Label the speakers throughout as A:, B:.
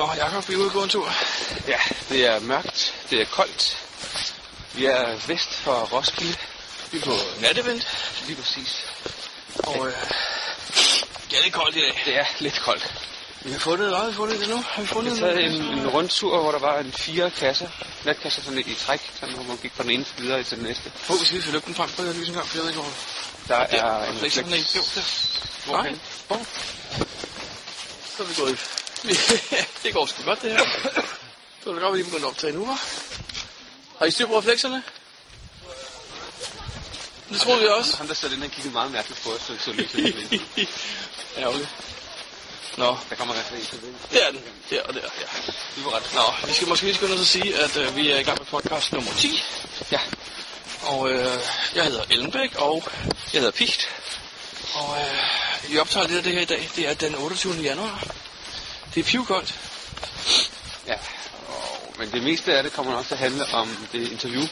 A: Nå, Jakob, vi er ude og gå en tur.
B: Ja, det er mørkt, det er koldt. Vi er vest for Roskilde.
A: Vi er på nattevent,
B: Lige præcis.
A: og øh, ja, det er koldt i dag.
B: Det er lidt koldt.
A: Vi har fundet, hvad har vi fundet det nu? Har vi
B: Vi
A: fundet
B: har taget en, en rundtur, hvor der var en fire kasser. Natkasser sådan i træk, sådan, hvor man gik fra den ene videre til den næste.
A: Åh, vi skal lige få lygten frem på det her lys en gang, for jeg ved ikke, hvor...
B: Der er en
A: Der er en
B: refleks.
A: Hvor? Så er vi gået i... det går sgu godt, det her. Så er det godt, vi lige begyndt at optage nu, hva'? Har I styr på reflekserne? Det troede vi også.
B: Han der stod inde og kiggede meget mærkeligt på os, så så lyset lidt ind.
A: Ærgerligt. Nå,
B: Der kommer til det.
A: det er den. Der og der, ja.
B: Du var ret.
A: Nå, vi skal måske lige skynde os at sige, at øh, vi er i gang med podcast nummer 10.
B: Ja,
A: Og øh, jeg hedder Ellenbæk, og jeg hedder Pigt. Og øh, vi optager lidt af det her i dag. Det er den 28. januar. Det er pivkoldt.
B: ja. Og, men det meste af det kommer nok til at handle om det interview,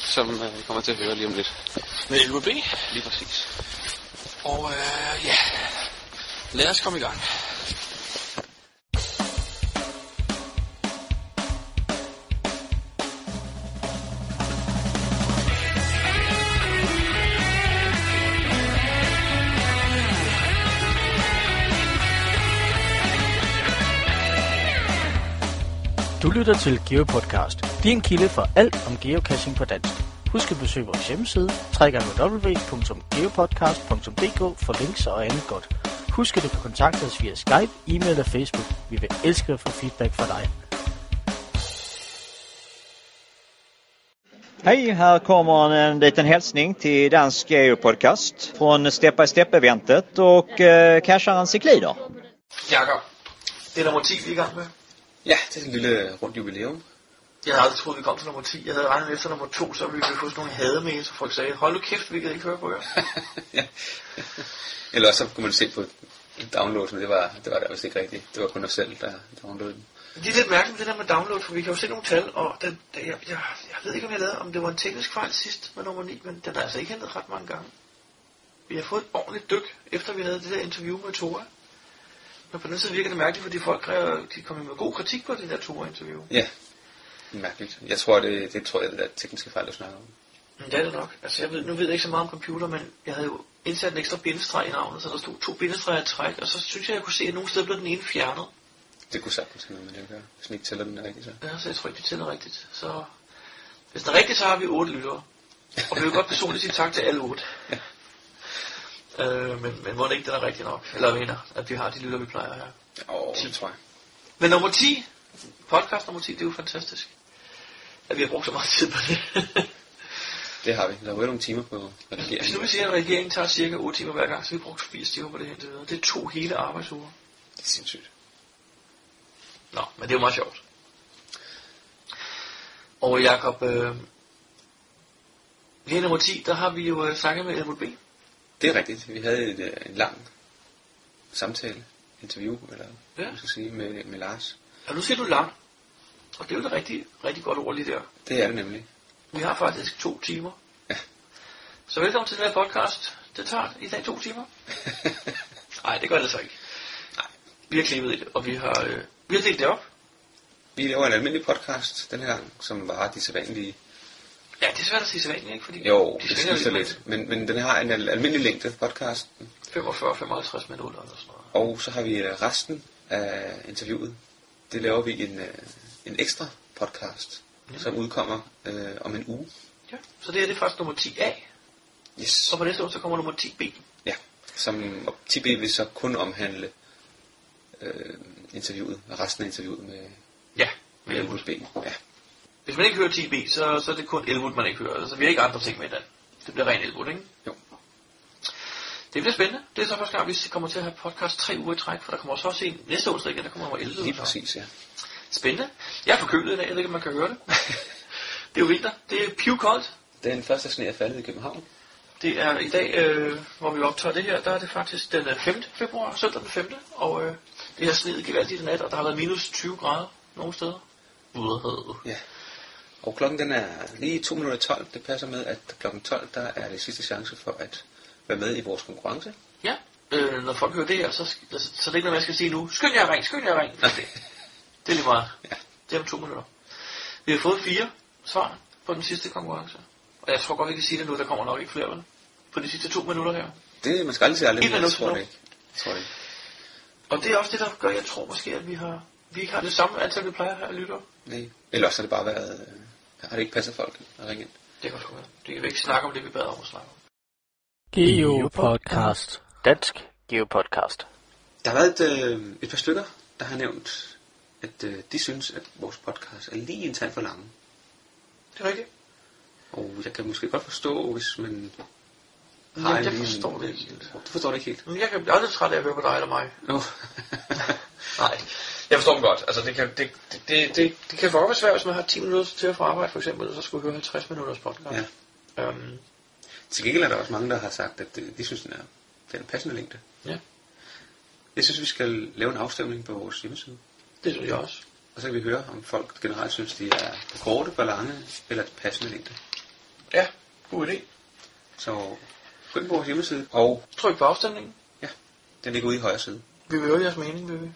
B: som øh, vi kommer til at høre lige om lidt.
A: Med LVB.
B: Lige præcis.
A: Og øh, ja, lad os komme i gang.
C: Du lytter til GeoPodcast, din kilde for alt om geocaching på dansk. Husk at besøge vores hjemmeside, www.geopodcast.dk for links og andet godt. Husk at du kan kontakte os via Skype, e-mail og Facebook. Vi vil elske at få feedback fra dig.
D: Hej, här kommer en liten hälsning till Dansk EU-podcast från Step by Step-eventet och eh, casharen Cyklider.
A: Jakob, det er nummer 10, vi er i gang med.
B: Ja, det er en lille rundt jubilæum.
A: Jeg havde aldrig troet, vi kom til nummer 10. Jeg havde regnet efter nummer 2, så ville vi få sådan nogle hademails, hvor folk sagde, hold nu kæft, vi kan ikke høre på jer.
E: ja. Eller også så kunne man se på download, men det var, det var der vist ikke rigtigt. Det var kun os selv, der downloadede den.
A: Det er lidt mærkeligt det der med download, for vi kan jo se nogle tal, og den, jeg, jeg, jeg ved ikke, om jeg lavede, om det var en teknisk fejl sidst med nummer 9, men den er altså ikke hentet ret mange gange. Vi har fået et ordentligt dyk, efter vi havde det der interview med Tore. Men på den side virker det mærkeligt, fordi folk kræver, de kommer med god kritik på det der Tore-interview.
E: Ja, mærkeligt. Jeg tror, det, det tror jeg, det der tekniske fejl, du snakker om.
A: Men det er det nok. Altså, jeg ved, nu ved jeg ikke så meget om computer, men jeg havde jo indsat en ekstra bindestreg i navnet, så der stod to bindestreger i træk, og så synes jeg, jeg kunne se, at nogle steder blev den ene fjernet.
E: Det kunne sagtens have noget med det at gøre, hvis den ikke tæller den rigtigt så.
A: Ja, så jeg tror ikke, de tæller rigtigt. Så hvis det er rigtigt, så har vi otte lyttere. Og vi vil godt personligt sige tak til alle otte. Øh, men, men må det ikke, den er rigtig nok? Eller mener, at vi har de lytter, vi plejer her.
E: Åh, oh, det tror jeg.
A: Men nummer 10, podcast nummer 10, det er jo fantastisk. At vi har brugt så meget tid på det.
E: Det har vi. Der var jo nogle timer på redigeringen.
A: Hvis nu vi siger, at regeringen tager cirka 8 timer hver gang, så har vi brugt 80 timer på det her indtil videre. Det er to hele arbejdsuger.
E: Det er sindssygt.
A: Nå, men det er jo meget sjovt. Og Jakob, øh, her nummer 10, der har vi jo øh, snakket med Edmund B.
E: Det er rigtigt. Vi havde et, øh, en lang samtale, interview, eller
A: Ja.
E: man skal sige, med, med Lars.
A: Og nu siger du lang. Og det er jo et rigtig, rigtig godt ord lige der.
E: Det er det nemlig.
A: Vi har faktisk to timer.
E: Ja.
A: Så velkommen til den her podcast. Det tager i dag to timer. Nej, det gør det så ikke.
E: Nej.
A: Vi har klippet i det, og vi har, øh, vi har delt det op.
E: Vi laver en almindelig podcast den her gang, som var de sædvanlige.
A: Ja, det er svært at sige sædvanligt, ikke? Fordi
E: Jo,
A: de
E: det skifter lidt. Men, men den har en al- almindelig længde, podcasten.
A: 45-55 minutter eller sådan noget.
E: Og så har vi øh, resten af interviewet. Det laver vi en, øh, en ekstra podcast,
A: Ja.
E: som udkommer øh, om en uge.
A: Ja. Så det her det er faktisk nummer 10A,
E: Yes.
A: og på næste år så kommer nummer 10B.
E: Ja, som og TB vil så kun omhandle øh, interviewet, resten af interviewet med,
A: Ja,
E: med
A: med
E: B. Ja.
A: Hvis man ikke hører 10B, så, så er det kun Elwood, man ikke hører. Altså, vi har ikke andre ting med i den. Det bliver ren Elwood, ikke?
E: Jo.
A: Det bliver spændende. Det er så første gang, vi kommer til at have podcast tre uger i træk, for der kommer også også en næste onsdag igen, der kommer nummer 11.
E: Lige
A: så.
E: præcis, ja.
A: Spændende. Jeg er forkølet i dag, jeg ved ikke, om man kan høre det. det er jo vinter. Det er pivkoldt.
E: Den første sne er faldet i København.
A: Det er i dag, øh, hvor vi optager det her, der er det faktisk den øh, 5. februar, søndag den 5. Og øh, det har sneet gevaldigt i nat, og der har været minus 20 grader nogle steder. Udhed.
E: Ja. Og klokken den er lige 2 minutter i 12. Det passer med, at klokken 12, der er det sidste chance for at være med i vores konkurrence.
A: Ja, øh, når folk hører det her, så, så, så det er ikke noget, man skal sige nu. Skynd jer at ring, skynd jer at ring. Det, Det er lige meget.
E: Ja.
A: Det er om to minutter. Vi har fået fire svar på den sidste konkurrence. Og jeg tror godt, vi kan sige det nu, der kommer nok ikke flere, vel? På de sidste to minutter her.
E: Det, man skal aldrig sige aldrig,
A: Et
E: jeg
A: minut
E: tror det ikke. Jeg tror ikke.
A: Og det er også det, der gør, jeg tror måske, at vi har vi ikke har det samme antal, vi plejer her lytter.
E: Nej. Eller også har det bare været, øh, har det ikke passet folk at ringe ind.
A: Det kan sgu. Det kan vi ikke snakke om det, vi bad om at snakke om.
C: Geo Podcast. Dansk Geo Podcast.
E: Der har været et, øh, et par stykker, der har nævnt, at øh, de synes, at vores podcast er lige en tand for lange.
A: Det er rigtigt.
E: Og jeg kan måske godt forstå, hvis man
A: Jamen, jeg
E: lige en-
A: forstår det ikke helt.
E: Du forstår det ikke helt?
A: Men jeg kan blive aldrig træt af at høre på dig eller mig.
E: Nå.
A: Nej, jeg forstår dem godt. Altså, det kan, det, det, det, det, det kan være svært, hvis man har 10 minutter til at få arbejde, for eksempel, og så skulle høre 50 minutters podcast.
E: ja.
A: Øhm,
E: Til gengæld er der også mange, der har sagt, at øh, de synes, den er, den er passende længde.
A: ja,
E: Jeg synes, vi skal lave en afstemning på vores hjemmeside.
A: det synes jeg også.
E: Og så kan vi høre, om folk generelt synes, de er korte, for lange eller passende længde.
A: Ja, god idé.
E: Så gå ind på vores hjemmeside, og
A: Tryk på afstemningen.
E: den ligger ude i højre side.
A: Vi vil høre jeres mening, vil vi.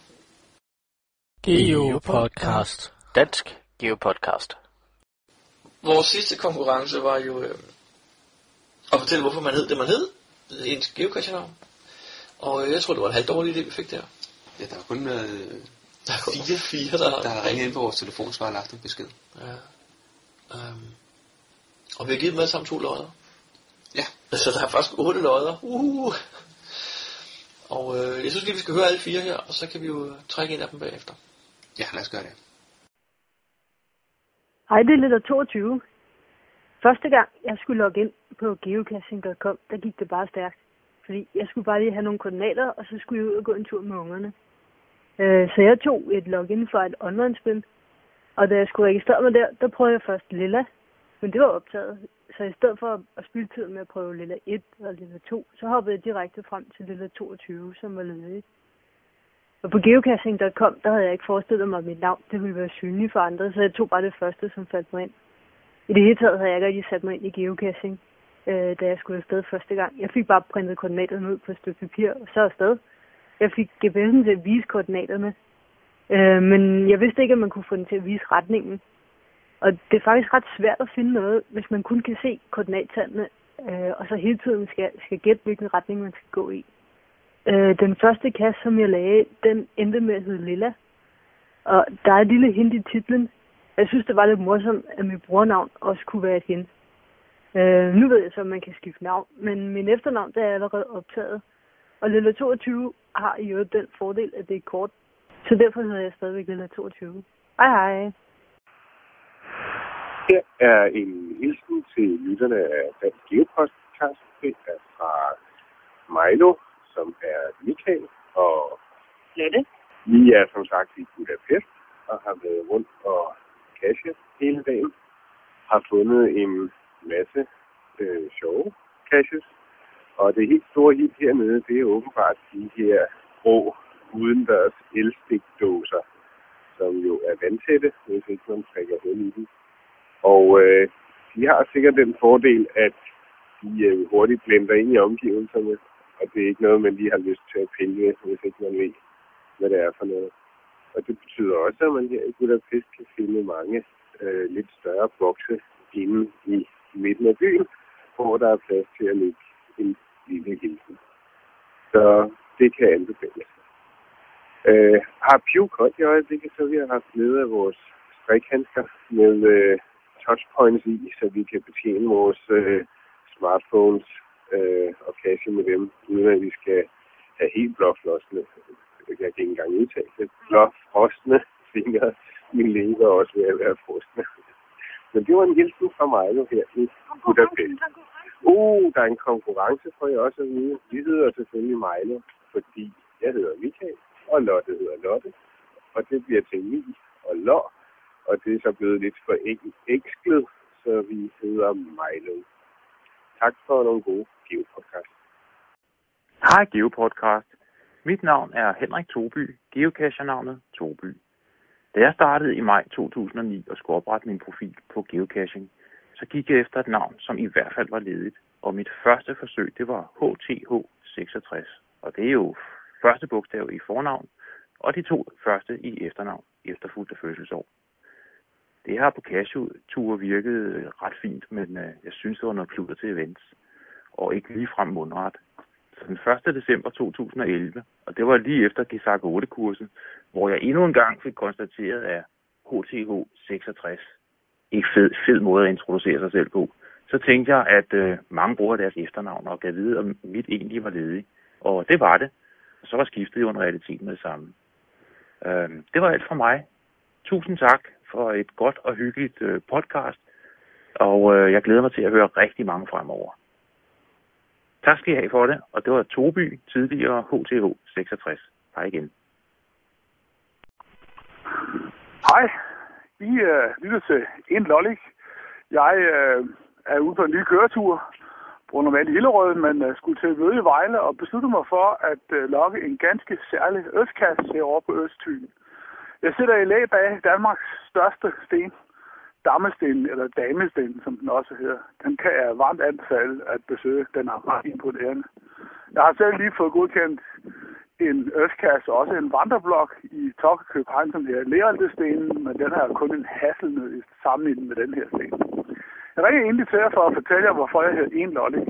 C: Geo Podcast. Dansk Geo Podcast.
A: Vores sidste konkurrence var jo øh, at fortælle, hvorfor man hed det, man hed. Ens geocache-navn. Og øh, jeg tror, det var en halvdårlig idé, vi fik der.
E: Ja, der har kun været øh,
A: Der er fire, fire, der,
E: der har ringet ind på vores telefonsvar og lagt en besked.
A: Ja. Um, og vi har givet dem alle sammen to lodder.
E: Ja.
A: Så der er faktisk otte lodder. Uh. Og øh, jeg synes lige, vi skal høre alle fire her, og så kan vi jo øh, trække en af dem bagefter.
E: Ja, lad os gøre det.
F: Hej, det er Leder 22. Første gang, jeg skulle logge ind på geocaching.com, der gik det bare stærkt. Fordi jeg skulle bare lige have nogle koordinater, og så skulle jeg ud og gå en tur med ungerne. Øh, så jeg tog et login fra et online-spil. Og da jeg skulle registrere mig der, der prøvede jeg først Lilla. Men det var optaget. Så i stedet for at spille tid med at prøve Lilla 1 og Lilla 2, så hoppede jeg direkte frem til Lilla 22, som var ledig. Og på geocaching.com, der havde jeg ikke forestillet mig, at mit navn det ville være synligt for andre, så jeg tog bare det første, som faldt mig ind. I det hele taget havde jeg ikke rigtig sat mig ind i geocaching, øh, da jeg skulle afsted første gang. Jeg fik bare printet koordinaterne ud på et stykke papir, og så afsted. Jeg fik GPS'en til at vise koordinaterne, øh, men jeg vidste ikke, at man kunne få den til at vise retningen. Og det er faktisk ret svært at finde noget, hvis man kun kan se koordinattallene, øh, og så hele tiden skal, skal gætte, hvilken retning man skal gå i. Øh, den første kasse, som jeg lagde, den endte med at hedde Lilla. Og der er et lille hint i titlen. Jeg synes, det var lidt morsomt, at mit brornavn også kunne være et hint. Øh, nu ved jeg så, at man kan skifte navn, men min efternavn det er allerede optaget. Og Lilla 22 har i øvrigt den fordel, at det er kort. Så derfor hedder jeg stadigvæk Lilla 22. Hej hej.
G: Her er en hilsen til lytterne af Dansk Geopodcast. Det er fra Milo, som er Michael og
F: Lotte.
G: Vi er som sagt i Budapest og har været rundt og cache hele dagen. Har fundet en masse øh, sjove caches. Og det helt store hit hernede, det er åbenbart de her grå udendørs elstikdåser, som jo er vandtætte, hvis ikke man trækker hul i dem. Og øh, de har sikkert den fordel, at de øh, hurtigt blender ind i omgivelserne, og det er ikke noget, man lige har lyst til at pille, hvis ikke man ved, hvad det er for noget. Og det betyder også, at man her i Budapest kan finde mange øh, lidt større bokse inde i midten af byen, hvor der er plads til at lægge en lille hilsen. Så det kan anbefales. Øh, har Pew koldt i øjeblikket, så vi har haft nede af vores strikhandsker med øh, touchpoints i, så vi kan betjene vores øh, smartphones øh, og kasse med dem, uden at vi skal have helt blåflossende. Jeg kan ikke engang udtale det. Blåfrostende fingre. Min læge var også ved at være frostne. Men det var en hilsen fra mig nu her i Budapest. Uh, der er en konkurrence, for jeg også at vide. Vi hedder selvfølgelig Milo, fordi jeg hedder Michael, og Lotte hedder Lotte. Og det bliver til Mi og Lå, og det er så blevet lidt for eksklet, så vi hedder Milo. Tak for nogle gode geopodcast.
H: Hej Geopodcast. Mit navn er Henrik Toby, geocacher-navnet Toby. Da jeg startede i maj 2009 og skulle oprette min profil på geocaching, så gik jeg efter et navn, som i hvert fald var ledigt. Og mit første forsøg, det var HTH66. Og det er jo første bogstav i fornavn og de to første i efternavn, efterfulgt af fødselsår. Det har på cashew-ture virket øh, ret fint, men øh, jeg synes, det var noget kludder til events, og ikke lige frem mundret. Så den 1. december 2011, og det var lige efter GISAK 8-kursen, hvor jeg endnu en gang fik konstateret, at HTH 66 ikke fed, fed måde at introducere sig selv på. Så tænkte jeg, at øh, mange bruger deres efternavn og gav vide, om mit egentlig var ledig. Og det var det. Så var skiftet jo en realitet med det samme. Øh, det var alt fra mig. Tusind tak for et godt og hyggeligt øh, podcast. Og øh, jeg glæder mig til at høre rigtig mange fremover. Tak skal I have for det. Og det var Toby, tidligere HTH 66. Hej igen.
I: Hej, I øh, lytter til En Lollik. Jeg øh, er ude på en ny køretur, bruger normalt Hillerød, men øh, skulle til møde i Vejle og besluttede mig for at øh, lokke en ganske særlig østkasse herovre på Østfyn. Jeg sidder i læ bag Danmarks største sten, Dammesten, eller Damesten, som den også hedder. Den kan jeg varmt anbefale at besøge. Den er ret imponerende. Jeg har selv lige fået godkendt en østkasse, også en vandreblok i Tokke København, som hedder Leraldestenen, men den har kun en hasselnød i sammenligning med den her sten. Jeg ringer egentlig til jer for at fortælle jer, hvorfor jeg hedder En Lollik.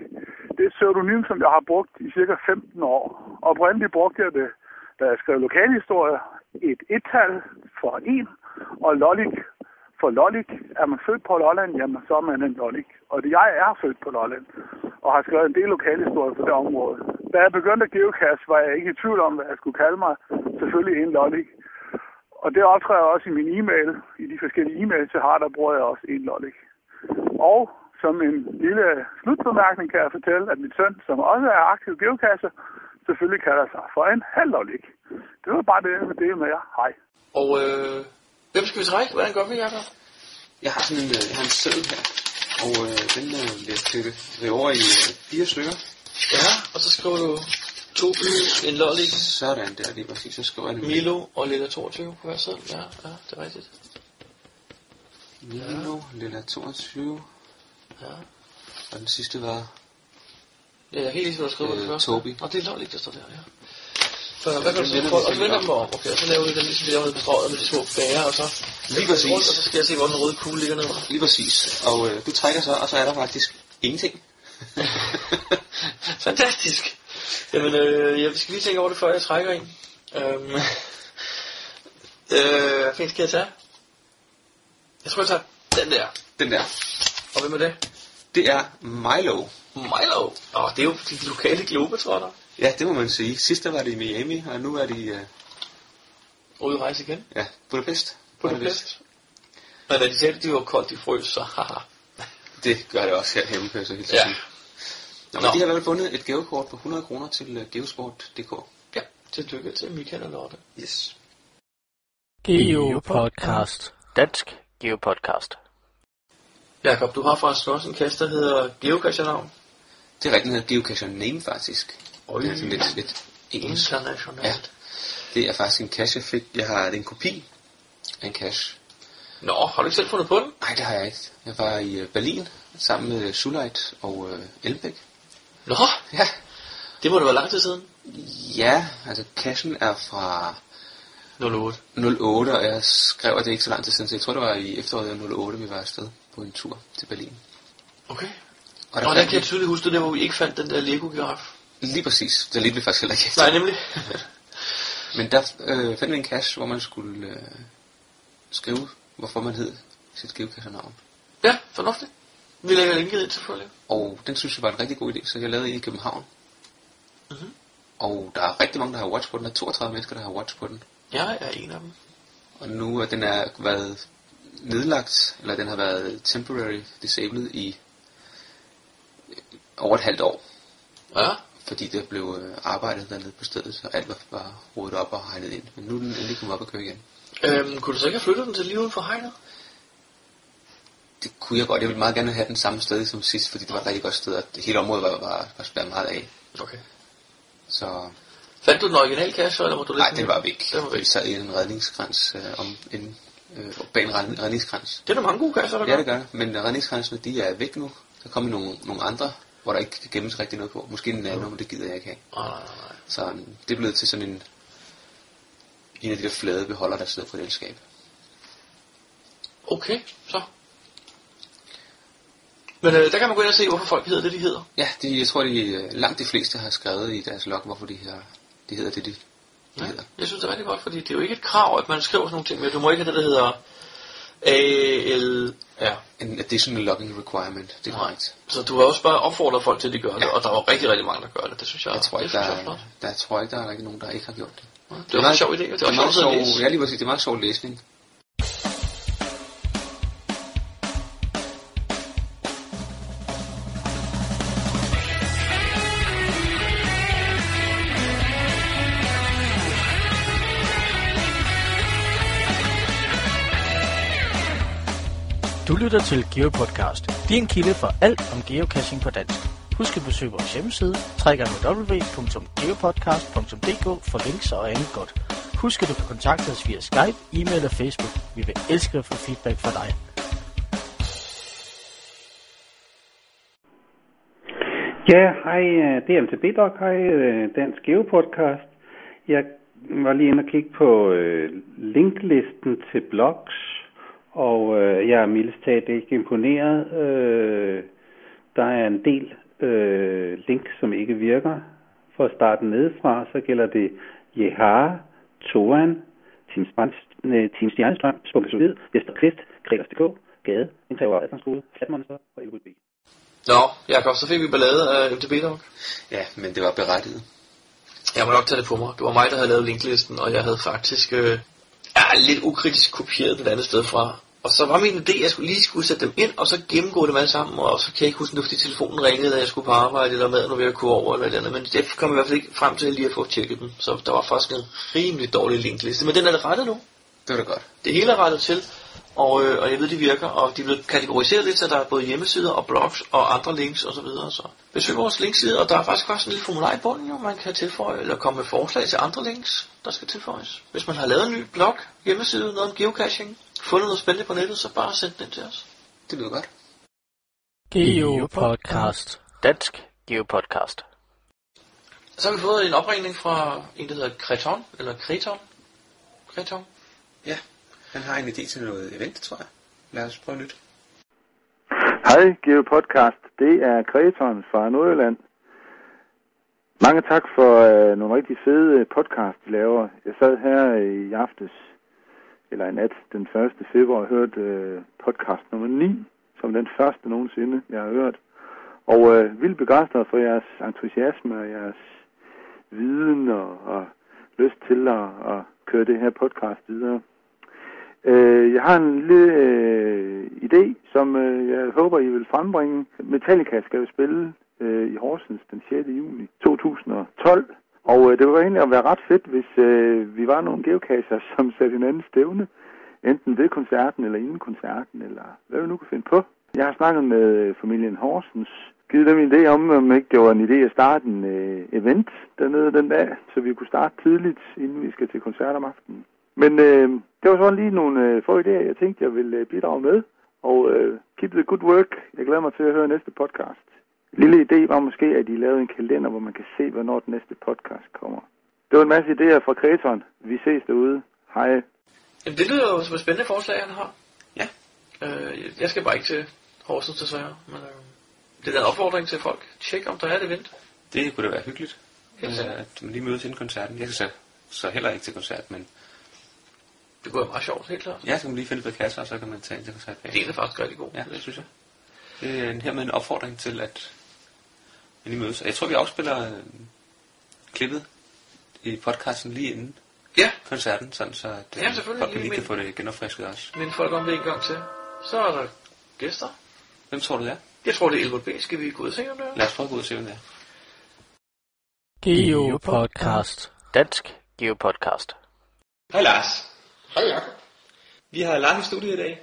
I: Det er et pseudonym, som jeg har brugt i cirka 15 år. Oprindeligt brugte jeg det, da jeg skrev lokalhistorie, et et-tal for en, og Lollik for Lollik. Er man født på Lolland, jamen så er man en Lollik. Og det, jeg er født på Lolland, og har skrevet en del lokalhistorie på det område. Da jeg begyndte at geocache, var jeg ikke i tvivl om, hvad jeg skulle kalde mig. Selvfølgelig en Lollik. Og det optræder også i min e-mail. I de forskellige e-mails, jeg har, der bruger jeg også en Lollik. Og som en lille slutbemærkning kan jeg fortælle, at min søn, som også er aktiv geocacher, selvfølgelig kalder sig for en halvlollik. Det var bare det med det med jer. Hej.
A: Og øh, hvem skal vi trække? Hvordan gør vi, Jacob?
E: Jeg har sådan en, øh, jeg har en seddel her, og øh, den øh, vil jeg klippe det over i øh, fire stykker.
A: Ja, og så skriver du Toby, en lollik,
E: Sådan der, lige præcis. Så skriver jeg det.
A: Milo og Lilla 22 på hver side. Ja, ja, det er rigtigt.
E: Milo, Lilla 22,
A: Ja.
E: og den sidste var
A: Ja, jeg kan ikke lige, hvad du skriver
E: Øh,
A: det første.
E: Toby.
A: Og det er lollik, der står der, ja. Så hvad kan du så for? Og så vender dem om. Okay, og så laver vi den ligesom vi lavede på strøget med de små bærer, og så
E: Lige præcis.
A: rundt, og så skal jeg se, hvor den røde kugle ligger nede.
E: lige præcis. Og øh, du trækker så, og så er der faktisk ingenting.
A: Fantastisk. Jamen, øh, jeg skal lige tænke over det, før jeg trækker en. Øhm, øh, hvad fint skal jeg tage? Jeg tror, jeg tager den der.
E: Den der,
A: Og hvem er det?
E: det er Milo.
A: Milo. Åh, oh, det er jo de lokale globetrotter.
E: Ja, det må man sige. Sidste var det i Miami, og nu er de øh,
A: Ude at rejse igen.
E: ja, Budapest.
A: Budapest. Men da de sagde, at de var koldt, de frøs, så haha.
E: Det gør det også her hjemme, kan jeg så helt
A: Ja.
E: Nå, men
A: Nå.
E: de har i hvert fald fundet et gavekort på 100 kroner til uh, geosport.dk.
A: Ja, tillykke til Michael og Lotte.
E: Yes.
C: Geopodcast. Dansk Geopodcast.
A: Jakob, du har faktisk også en kasse, der hedder Geocache-navn.
E: Det er rigtigt, den hedder Geocacher Name faktisk.
A: Oj.
E: Det er sådan lidt, lidt engelsk.
A: Internationalt.
E: Ja. Det er faktisk en cache, jeg fik. Jeg har det er en kopi af en cache.
A: Nå, har du ikke selv fundet på den?
E: Nej, det har jeg ikke. Jeg var i øh, Berlin sammen med Suleit og øh, Elbæk.
A: Nå,
E: Ja.
A: det må det være lang tid siden.
E: Ja, altså cachen er fra
A: 08.
E: 08, og jeg skrev, at det er ikke så lang tid siden, så jeg tror, det var i efteråret 08, vi var afsted på en tur til Berlin.
A: Okay.
E: Og
A: Og der kan jeg tydeligt huske det der, hvor vi ikke fandt den der Lego-giraf.
E: Lige præcis. Det lidt vi faktisk heller ikke efter.
A: Nej, nemlig.
E: Men der øh, fandt vi en cache, hvor man skulle øh, skrive, hvorfor man hed sit geocache-navn.
A: ja, fornuftigt. Vi lægger linket ind selvfølgelig.
E: Og den synes jeg var en rigtig god idé, så jeg lavede en i København.
A: Mhm.
E: Og der er rigtig mange, der har watch på den. Der er 32 mennesker, der har watch på den.
A: Jeg er en af dem.
E: Og nu er den er været nedlagt, eller den har været temporary disabled i over et halvt år.
A: Ja.
E: Fordi det blev øh, arbejdet dernede på stedet, så alt var bare rodet op og hegnet ind. Men nu er den endelig kommet op og køre igen.
A: Øhm, kunne du så ikke have flyttet den til lige uden for hegnet?
E: Det kunne jeg godt. Jeg ville meget gerne have den samme sted som sidst, fordi det var et rigtig godt sted, og det hele området var, var, var spærret meget af.
A: Okay.
E: Så
A: Fandt du den originale cache, eller må du
E: nej, den var væk.
A: Den var væk.
E: Vi sad i en redningskrans øh, om en, øh, bag en red- redningskrans.
A: Det er der mange gode cacher, der
E: Ja,
A: gør.
E: det gør. Men redningskransene, de er væk nu. Der kommer nogle, nogle andre, hvor der ikke gemmes rigtig noget på. Måske en nano, men det gider jeg ikke have.
A: Nej, nej, nej.
E: Så um, det er blevet til sådan en,
B: en af de der flade beholder, der sidder på et elskab.
A: Okay, så. Men øh, der kan man gå ind og se, hvorfor folk hedder det, de hedder.
B: Ja, de, jeg tror, de, øh, langt de fleste har skrevet i deres log, hvorfor de, her, de hedder det, de, de
A: Ja,
B: hedder.
A: jeg synes, det er rigtig godt, fordi det er jo ikke et krav, at man skriver sådan nogle ting, men du må ikke have det, der hedder A-L-R.
B: En additional logging requirement, det er korrekt.
A: Så du har også bare opfordret folk til, at de gør det, og der var rigtig, rigtig mange, der gør det. Det synes jeg,
B: Jeg tror
A: det
B: ikke,
A: synes
B: der,
A: jeg er flot.
B: der, tror ikke, der er rigtig nogen, der ikke har gjort det.
A: Det var en sjov idé, det
B: Det
A: at
B: sjov, ja, lige præcis, det er meget sjov læsning.
C: Lytter til GeoPodcast, din kilde for alt om geocaching på dansk. Husk at besøge vores hjemmeside, www.geopodcast.dk for links og andet godt. Husk at du kan kontakte os via Skype, e-mail og Facebook. Vi vil elske at få feedback fra dig.
J: Ja, hej, øh, det er MTB Dog, hej, øh, Dansk Geopodcast. Jeg var lige inde og kigge på øh, linklisten til blogs, og øh, jeg er mildest talt ikke imponeret. Øh, der er en del øh, links, som ikke virker. For at starte nedefra, så gælder det Jehar, Toan, Team, øh, Stjernestrøm, Spukke Solid, Vester Kvist, Gregers.dk, Gade, Indtager Adgangsskole, Flatmonster og LVB.
A: Nå, Jakob, så fik vi ballade af MTB Dog.
B: Ja, men det var berettiget.
A: Jeg må nok tage det på mig. Det var mig, der havde lavet linklisten, og jeg havde faktisk øh, lidt ukritisk kopieret det andet sted fra. Og så var min idé, at jeg skulle lige skulle sætte dem ind, og så gennemgå dem alle sammen, og så kan jeg ikke huske, nu fordi telefonen ringede, da jeg skulle på arbejde, eller maden var ved at kunne over, eller eller andet. Men det kom jeg i hvert fald ikke frem til lige at få tjekket dem. Så der var faktisk en rimelig dårlig linkliste. Men den er det rettet nu.
B: Det var da godt.
A: Det hele er rettet til, og, øh, og jeg ved, de virker, og de er blevet kategoriseret lidt, så der er både hjemmesider og blogs og andre links osv. Så, videre. så besøg vores linkside, og der er faktisk også en lille formular i bunden, jo, man kan tilføje, eller komme med forslag til andre links, der skal tilføjes. Hvis man har lavet en ny blog, hjemmeside, noget om geocaching, fundet noget spændende på nettet, så bare send den til os.
B: Det lyder godt.
C: GeoPodcast. Dansk GeoPodcast.
A: Så har vi fået en opringning fra en, der hedder Kreton, eller Kreton. Kreton.
B: Ja, han har en idé til noget event, tror jeg. Lad os prøve lytte.
K: Hej, Geo Podcast. Det er Kreton fra Nordjylland. Mange tak for øh, nogle rigtig fede øh, podcast, I laver. Jeg sad her i aftes, eller i nat, den 1. februar, hørt hørte øh, podcast nummer 9, som den første nogensinde, jeg har hørt. Og øh, vildt begejstret for jeres entusiasme og jeres viden og, og lyst til at, at køre det her podcast videre. Øh, jeg har en lille øh, idé, som øh, jeg håber, I vil frembringe. Metallica skal jo spille øh, i Horsens den 6. juni 2012. Og øh, det var egentlig være ret fedt, hvis øh, vi var nogle geocacher, som satte hinanden stævne. Enten ved koncerten eller inden koncerten, eller hvad vi nu kan finde på. Jeg har snakket med øh, familien Horsens, givet dem en idé om, om ikke det var en idé at starte en øh, event dernede den dag, så vi kunne starte tidligt, inden vi skal til koncert om aftenen. Men øh, det var sådan lige nogle øh, få idéer, jeg tænkte, jeg ville øh, bidrage med. Og øh, keep the good work. Jeg glæder mig til at høre næste podcast. Lille idé var måske, at I lavede en kalender, hvor man kan se, hvornår den næste podcast kommer. Det var en masse idéer fra Kreton. Vi ses derude. Hej.
A: Jamen, det lyder jo som et spændende forslag, han har.
B: Ja.
A: Øh, jeg skal bare ikke til Horsens desværre, men øh, det er en opfordring til folk. Tjek, om der er et event.
B: Det kunne da være hyggeligt,
A: Helt
B: øh, at man lige mødes inden koncerten. Jeg skal så, så heller ikke til koncert, men
A: Det kunne være meget sjovt, helt klart.
B: ja, så kan man lige finde et par kasser, og så kan man tage ind til koncert.
A: Det er faktisk rigtig god.
B: Ja, det synes jeg. Det er en, hermed en opfordring til, at man lige mødes. Og jeg tror, vi afspiller øh, klippet i podcasten lige inden
A: Ja.
B: koncerten, sådan så at øh,
A: Ja, selvfølgelig,
B: folk
A: lige
B: lige kan få det genopfrisket også.
A: Men folk om det en gang til. Så er der gæster.
B: Hvem tror du det er?
A: Jeg tror, det er LVB. Skal vi gå ud og se, om det er?
B: Lad os prøve at gå ud og se, hvem det er.
C: GeoPodcast. Dansk GeoPodcast.
E: Hej Lars.
L: Hej Jacob.
E: Vi har Lars i studiet i dag.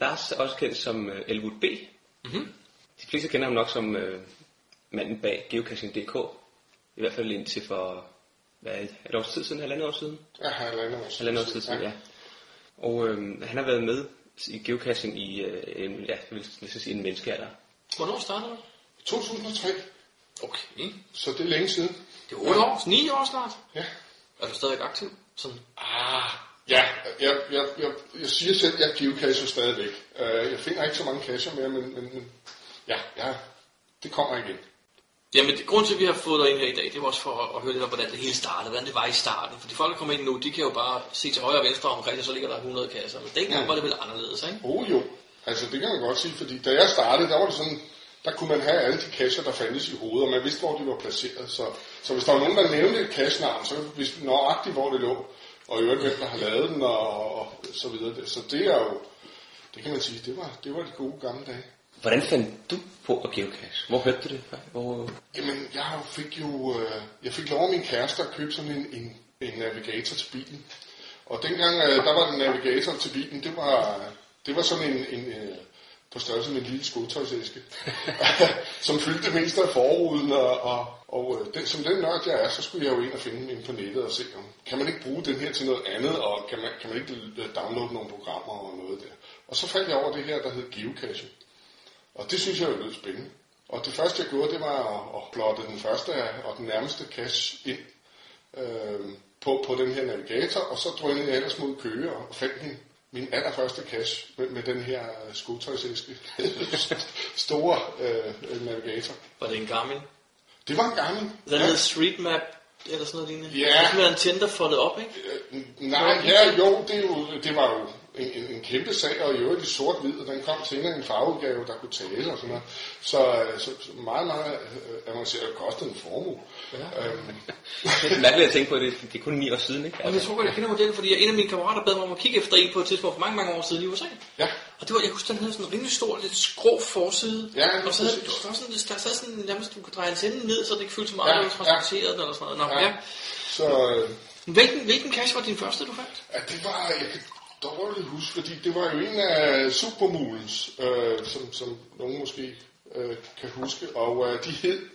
E: Lars er også kendt som uh, Elwood B.
L: Mhm.
E: De fleste kender ham nok som uh, manden bag geocaching.dk. I hvert fald indtil for, hvad er det, et års tid siden, halvandet år siden?
L: Ja, halvandet år siden.
E: Halvandet år tid siden, ja. Og øh, han har været med i geocaching i, øh, en, ja, jeg vil næsten sige en menneskealder.
L: Hvornår startede du? 2003. Okay, så det er længe siden.
A: Det er 8 år, 9 år snart.
L: Ja.
A: Er du stadig aktiv?
L: Sådan, ah, ja, jeg, jeg, jeg, jeg siger selv, at jeg geocacher stadigvæk. Uh, jeg finder ikke så mange cacher mere, men, men, men ja, ja, det kommer igen.
A: Jamen, det, grunden til, at vi har fået dig ind her i dag, det var også for at, at høre lidt om, hvordan det hele startede, hvordan det var i starten. Fordi folk, der kommer ind nu, de kan jo bare se til højre og venstre omkring, og så ligger der 100 kasser. Men dengang
L: Mm.
A: var det vel anderledes, ikke?
L: Oh jo, altså det kan man godt sige, fordi da jeg startede, der var det sådan, der kunne man have alle de cacher, der fandtes i hovedet, og man vidste, hvor de var placeret. Så, så hvis der var nogen, der nævnte et cache-navn, så vidste vi nøjagtigt, hvor det lå, og i øvrigt, hvem der har lavet den, og, og så videre. Så det er jo, det kan man sige, det var, det var de gode gamle dage.
E: Hvordan fandt du på at geocache? Hvor hørte du det? Hvor...
L: Jamen, jeg fik jo, øh, jeg fik lov af min kæreste at købe sådan en, en, en navigator til bilen. Og dengang, øh, der var den navigator til bilen, det var, det var sådan en, en øh, på størrelse med en lille skotøjsæske, som fyldte det meste af forruden, og, og, og øh, den, som den nørd jeg er, så skulle jeg jo ind og finde den på nettet og se, om kan man ikke bruge den her til noget andet, og kan man, kan man ikke øh, downloade nogle programmer og noget der. Og så faldt jeg over det her, der hed geocaching. Og det synes jeg jo lød spændende. Og det første jeg gjorde, det var at, at plotte den første og den nærmeste cache ind øh, på, på den her navigator, og så drønede jeg ellers mod Køge og fandt min, min allerførste cache med, med den her øh, skotøjsæske store øh, øh, navigator.
A: Var det en Garmin?
L: Det var en Garmin.
A: Den ja. hed Street Map, eller sådan noget lignende.
L: Ja.
A: Det kunne være en tænder foldet op, ikke?
L: Nej, ja, jo, det, jo, det var jo en, en, en kæmpe sag, og i øvrigt i sort-hvid, og den kom senere i en farveudgave, der kunne tale og sådan noget. Så, øh, så, så meget, meget øh, avanceret, det kostede en formue. Ja. Øhm,
E: Det er mærkeligt at tænke på, at det, det er kun ni år siden, ikke?
A: Men jeg tror godt, jeg kender modellen, fordi en af mine kammerater bad mig om at kigge efter en på et tidspunkt for mange, mange år siden i USA.
L: Ja.
A: Og det var, jeg husker, den havde sådan en rimelig stor, lidt skrå forside.
L: Ja,
A: og så havde der var sådan, der sad sådan nærmest, du kunne dreje antennen ned, så det ikke føltes så
L: Ja,
A: meget, ja,
L: ja.
A: du transporterede den eller sådan noget. Nå,
L: Ja.
A: ja.
L: Så øh,
A: Hvilken, hvilken cache var din første, du fandt?
L: ja, det var, jeg kan dårligt huske, fordi det var jo en af Supermulens, øh, som, som nogen måske øh, kan huske, og øh, de hed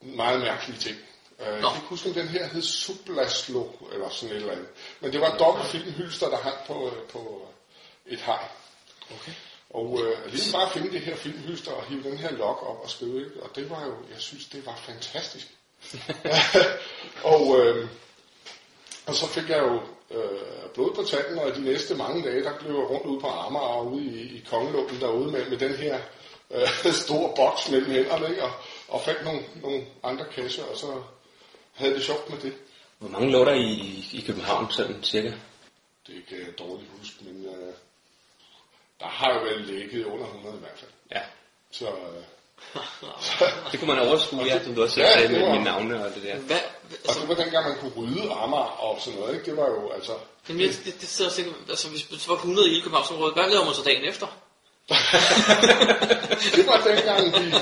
L: meget mærkelige ting. Øh, jeg kan ikke huske, om den her hed Sublaslo, eller sådan et eller andet. Men det var et dobbelt filmhylster, der hang på, øh, på et hegn.
A: Okay.
L: Og øh, lige bare finde det her filmhylster og hive den her log op og skrive, ikke? og det var jo, jeg synes, det var fantastisk. og, øh, og så fik jeg jo øh, blod på tanden, og de næste mange dage, der blev jeg rundt ude på Amager og ude i, i Kongelunden derude med, med den her øh, store boks mellem hænderne, ikke? Og, og fandt nogle, nogle andre kasser, og så havde det sjovt med det.
E: Hvor mange lå der i, i København, sådan cirka?
L: Det kan jeg dårligt huske, men øh, der har jo vel ligget under 100 i hvert fald.
E: Ja.
L: Så, øh,
E: Det kunne man overskue, ja, som du også
L: Ja,
E: sagde med,
L: var-
E: med navne og det der.
A: Hvad?
L: Og det var dengang, man kunne rydde Amager og sådan noget, ikke? Det var jo, altså...
A: Jamen, jeg, det, det sidder og tænker, altså hvis hvis det var på 100 i hele Københavnsområdet, hvad laver man så dagen efter?
L: Det var dengang, de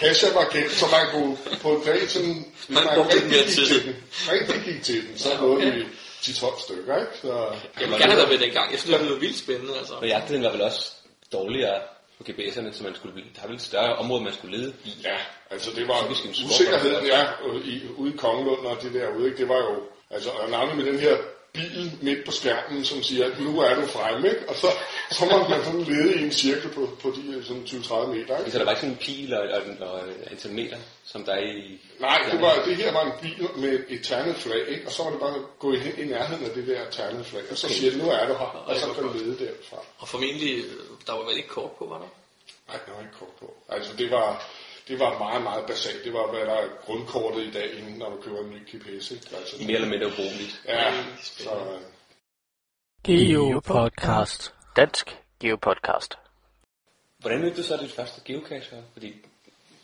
L: kasser var kendt, så man kunne på en dag sådan...
A: Man
L: man, rigtig gik
A: tid.
L: til den, rigtig gik til den, så
A: Ja,
L: nåede
A: okay.
L: vi 10-12 stykker, ikke? Så,
A: Jeg vil gerne have været med dengang. Jeg synes, det var vildt spændende, altså.
E: Og jagten var vel også dårligere på GPS'erne, så man skulle, der var et større område, man skulle lede i.
L: Ja, altså det var usikkerheden,
E: der-
L: ja, i, ude i Kongelund og det derude, ikke? det var jo, altså og navnet med den her bil midt på skærmen, som siger, at nu er du fremme, ikke? og så, så må man sådan lede i en cirkel på, på de sådan 20-30 meter. Ikke?
E: Så der var ikke sådan en pil og, og, og antal meter, som der er i...
L: Nej, det, var, det her var en bil med et ternet flag, ikke? og så var det bare at gå hen i nærheden af det der ternet flag, og så
A: Okay.
L: siger det, nu er du her, og
A: det
L: så kan du lede derfra.
A: Og formentlig, øh, der var vel ikke kort på, var der?
L: Nej, der var ikke kort på. Altså det var, det var meget, meget basalt. Det var, hvad der er grundkortet i dag, inden når du køber en ny GPS. Ikke? Altså,
E: Mere eller mindre ubrugeligt.
L: Ja, så, øh,
C: Geopodcast. Dansk Geopodcast.
E: Hvordan mødte du så dit første geocacher? Fordi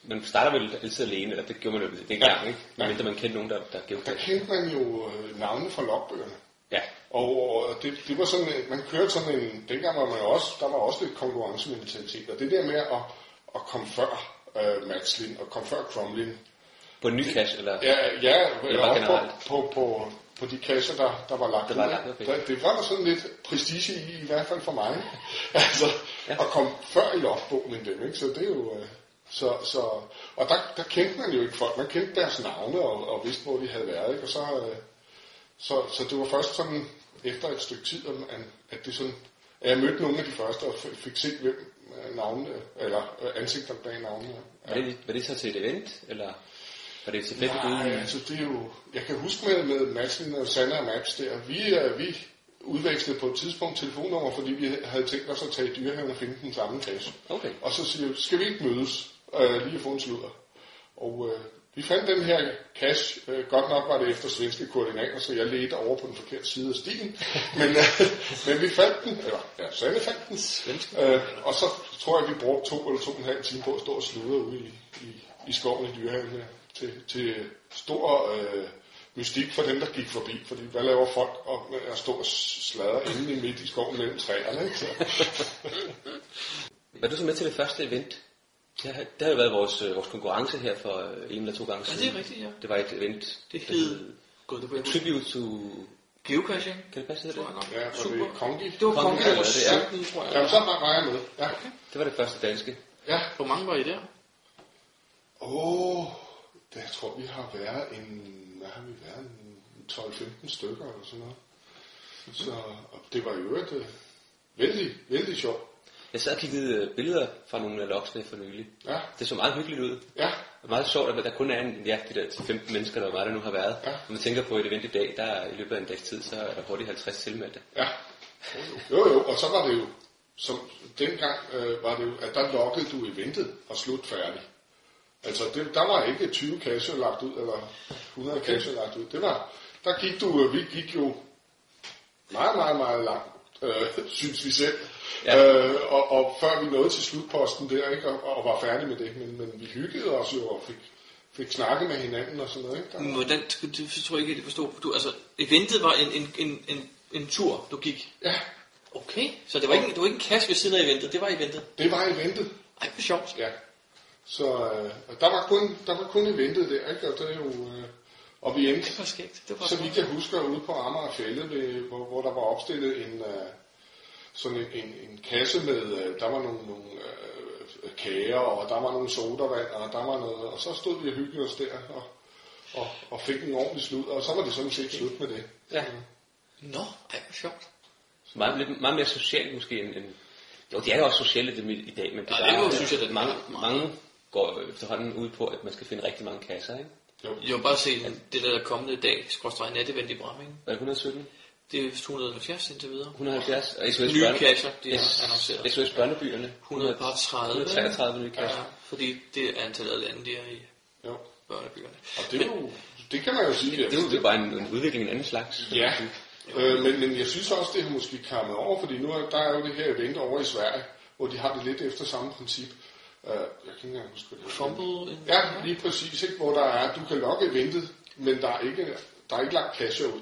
E: man starter vel altid alene, eller det gjorde man jo dengang,
L: Ja.
E: ikke? Medmindre man kendte nogen, der, der
L: der
E: geocacher.
L: kendte man jo øh, navnene fra logbøgerne.
E: Ja.
L: Og, og det, det var sådan, en- man kørte sådan en, dengang var man jo også, der var også lidt konkurrencementalitet, og det der med at, at komme før øh, Matslin og komme før Cromlin.
E: På en ny cache, eller?
L: Ja, ja
E: Eller generelt?
L: på, på, på, på de kasser, der, der var lagt
E: Der var
L: ud,
E: okay.
L: der, det var der sådan lidt prestige i, i hvert fald for mig. altså, ja. at komme før i logbogen end dem, ikke? Så det er jo... Øh, så, så, og der, der kendte man jo ikke folk. Man kendte deres navne og, og vidste, hvor de havde været. Ikke? Og så, øh, så, så det var først sådan efter et stykke tid, at, at det sådan, at jeg mødte nogle af de første og fik set, hvem navnene, eller øh, ansigterne bag navnene.
E: Var det, var det så til et event, eller? Var det tilfældigt
L: Nej,
E: ude?
L: altså det er jo... Jeg kan huske med, med Madsen og Sanna og Maps der. Vi, uh, vi udvekslede på et tidspunkt telefonnummer, fordi vi havde tænkt os at tage i dyrehaven og finde den samme kasse.
E: Okay.
L: Og så siger vi, skal vi ikke mødes uh, lige at få en sludder? Og uh, vi fandt den her cash. Uh, godt nok var det efter svenske koordinater, så jeg ledte over på den forkerte side af stien. men, uh, men vi fandt den, eller ja, Sanne fandt den. Uh, og så tror jeg, vi brugte to eller to og en halv time på at stå og sludre ude i, i, i skoven i dyrehaven. Til, til stor øh, mystik for dem, der gik forbi. Fordi hvad laver folk og at stå og sladre inde i midt i skoven mellem træerne? Ikke? Så.
E: Var du så med til det første event? Det har, det har jo været vores, øh, vores konkurrence her for øh, en eller to gange
A: Ja,
E: siden.
A: det er rigtigt, ja.
E: Det var et event.
A: Det hed... Gud, det var
E: Tribute to...
A: Geocaching.
E: Kan det passe, det
A: Tror jeg nok.
L: Ja, var
A: Super.
L: det Kongi?
A: Det var Kongi,
E: ja,
A: der var
E: det er.
A: 17, tror jeg.
L: Jamen, så var jeg med. Ja.
E: Det var det første danske.
L: Ja.
A: Hvor mange var I der?
L: Åh, det, jeg tror, vi har været en, hvad har vi været, en 12-15 stykker eller sådan noget. Så og det var jo et øh, vældig, vældig sjovt.
E: Jeg sad og kiggede øh, billeder fra nogle af loksene for nylig.
L: Ja.
E: Det så meget hyggeligt ud.
L: Ja.
E: Og meget sjovt, at der kun er en, ja, de der 15 mennesker, der var der nu har været.
L: Ja.
E: Når man tænker på et event i dag, der er, i løbet af en dags tid, så er der hurtigt 50 tilmeldte.
L: Ja. Jo, jo, og så var det jo, som dengang øh, var det jo, at der lokkede du eventet og slut færdig. Altså, det, der var ikke 20 kasser lagt ud, eller 100 okay. kasser lagt ud. Det var, der gik du, øh, vi gik jo meget, meget, meget langt, øh, synes vi selv. Ja. Øh, og, og før vi nåede til slutposten der, ikke, og, og var færdige med det, men, men vi hyggede os jo og fik, fik snakket med hinanden og sådan noget. Ikke? Der,
A: Hvordan, det tror jeg ikke, jeg forstår. Du, altså, eventet var en, en, en, en, en tur, du gik.
L: Ja.
A: Okay, så det var ikke, det var ikke en cash ved siden af eventet, det var eventet.
L: det var eventet.
A: Ej, hvor sjovt.
L: Ja. Så øh, der, var kun, der var kun eventet der, ikke? Og det er jo... Øh, og vi endte,
A: Det var skægt. Det var
L: så vidt jeg husker, ude på Amager Fælde, ved, hvor, hvor der var opstillet en, øh, sådan en, en, en kasse med, øh, der var nogle, nogle øh, kager, og der var nogle sodavand, og der var noget, og så stod vi og hyggede os der, og, og, og fik en ordentlig slut, og så var det sådan set slut med det.
E: Ja.
A: Nå, ej, hvor sjovt.
E: Så meget, lidt, meget mere socialt måske end, end... Jo, det er jo også sociale dem i, i dag, men det,
A: Ja,
E: er
A: det er jo, synes jeg, det er
E: mange, mange går efterhånden ud på, at man skal finde rigtig mange kasser, ikke?
L: Jo.
A: Jeg vil bare se det der, der er kommet i dag, skråstrej Bramming.
E: Var det 117?
A: Det er 270 indtil videre.
E: 170, og SOS
A: Nye
E: børne-
A: kasser, de har
E: S-
A: annonceret.
E: SOS børnebyerne.
A: 130.
E: 133 nye kasser.
A: Ja, fordi det er antallet af lande, de er i
L: Jo.
A: børnebyerne.
L: Og det, er jo, det kan man jo sige.
E: Det er jo det er bare en, en udvikling af en anden slags.
L: Ja, øh, men, men jeg synes også, det har måske kammet over, fordi nu er, der er jo det her event over i Sverige, hvor de har det lidt efter samme princip. Uh, jeg kan ikke engang huske, hvad det er.
A: Fumble.
L: Ja, lige præcis, ikke? hvor der er, du kan logge eventet, men der er ikke, der er ikke lagt cash ud.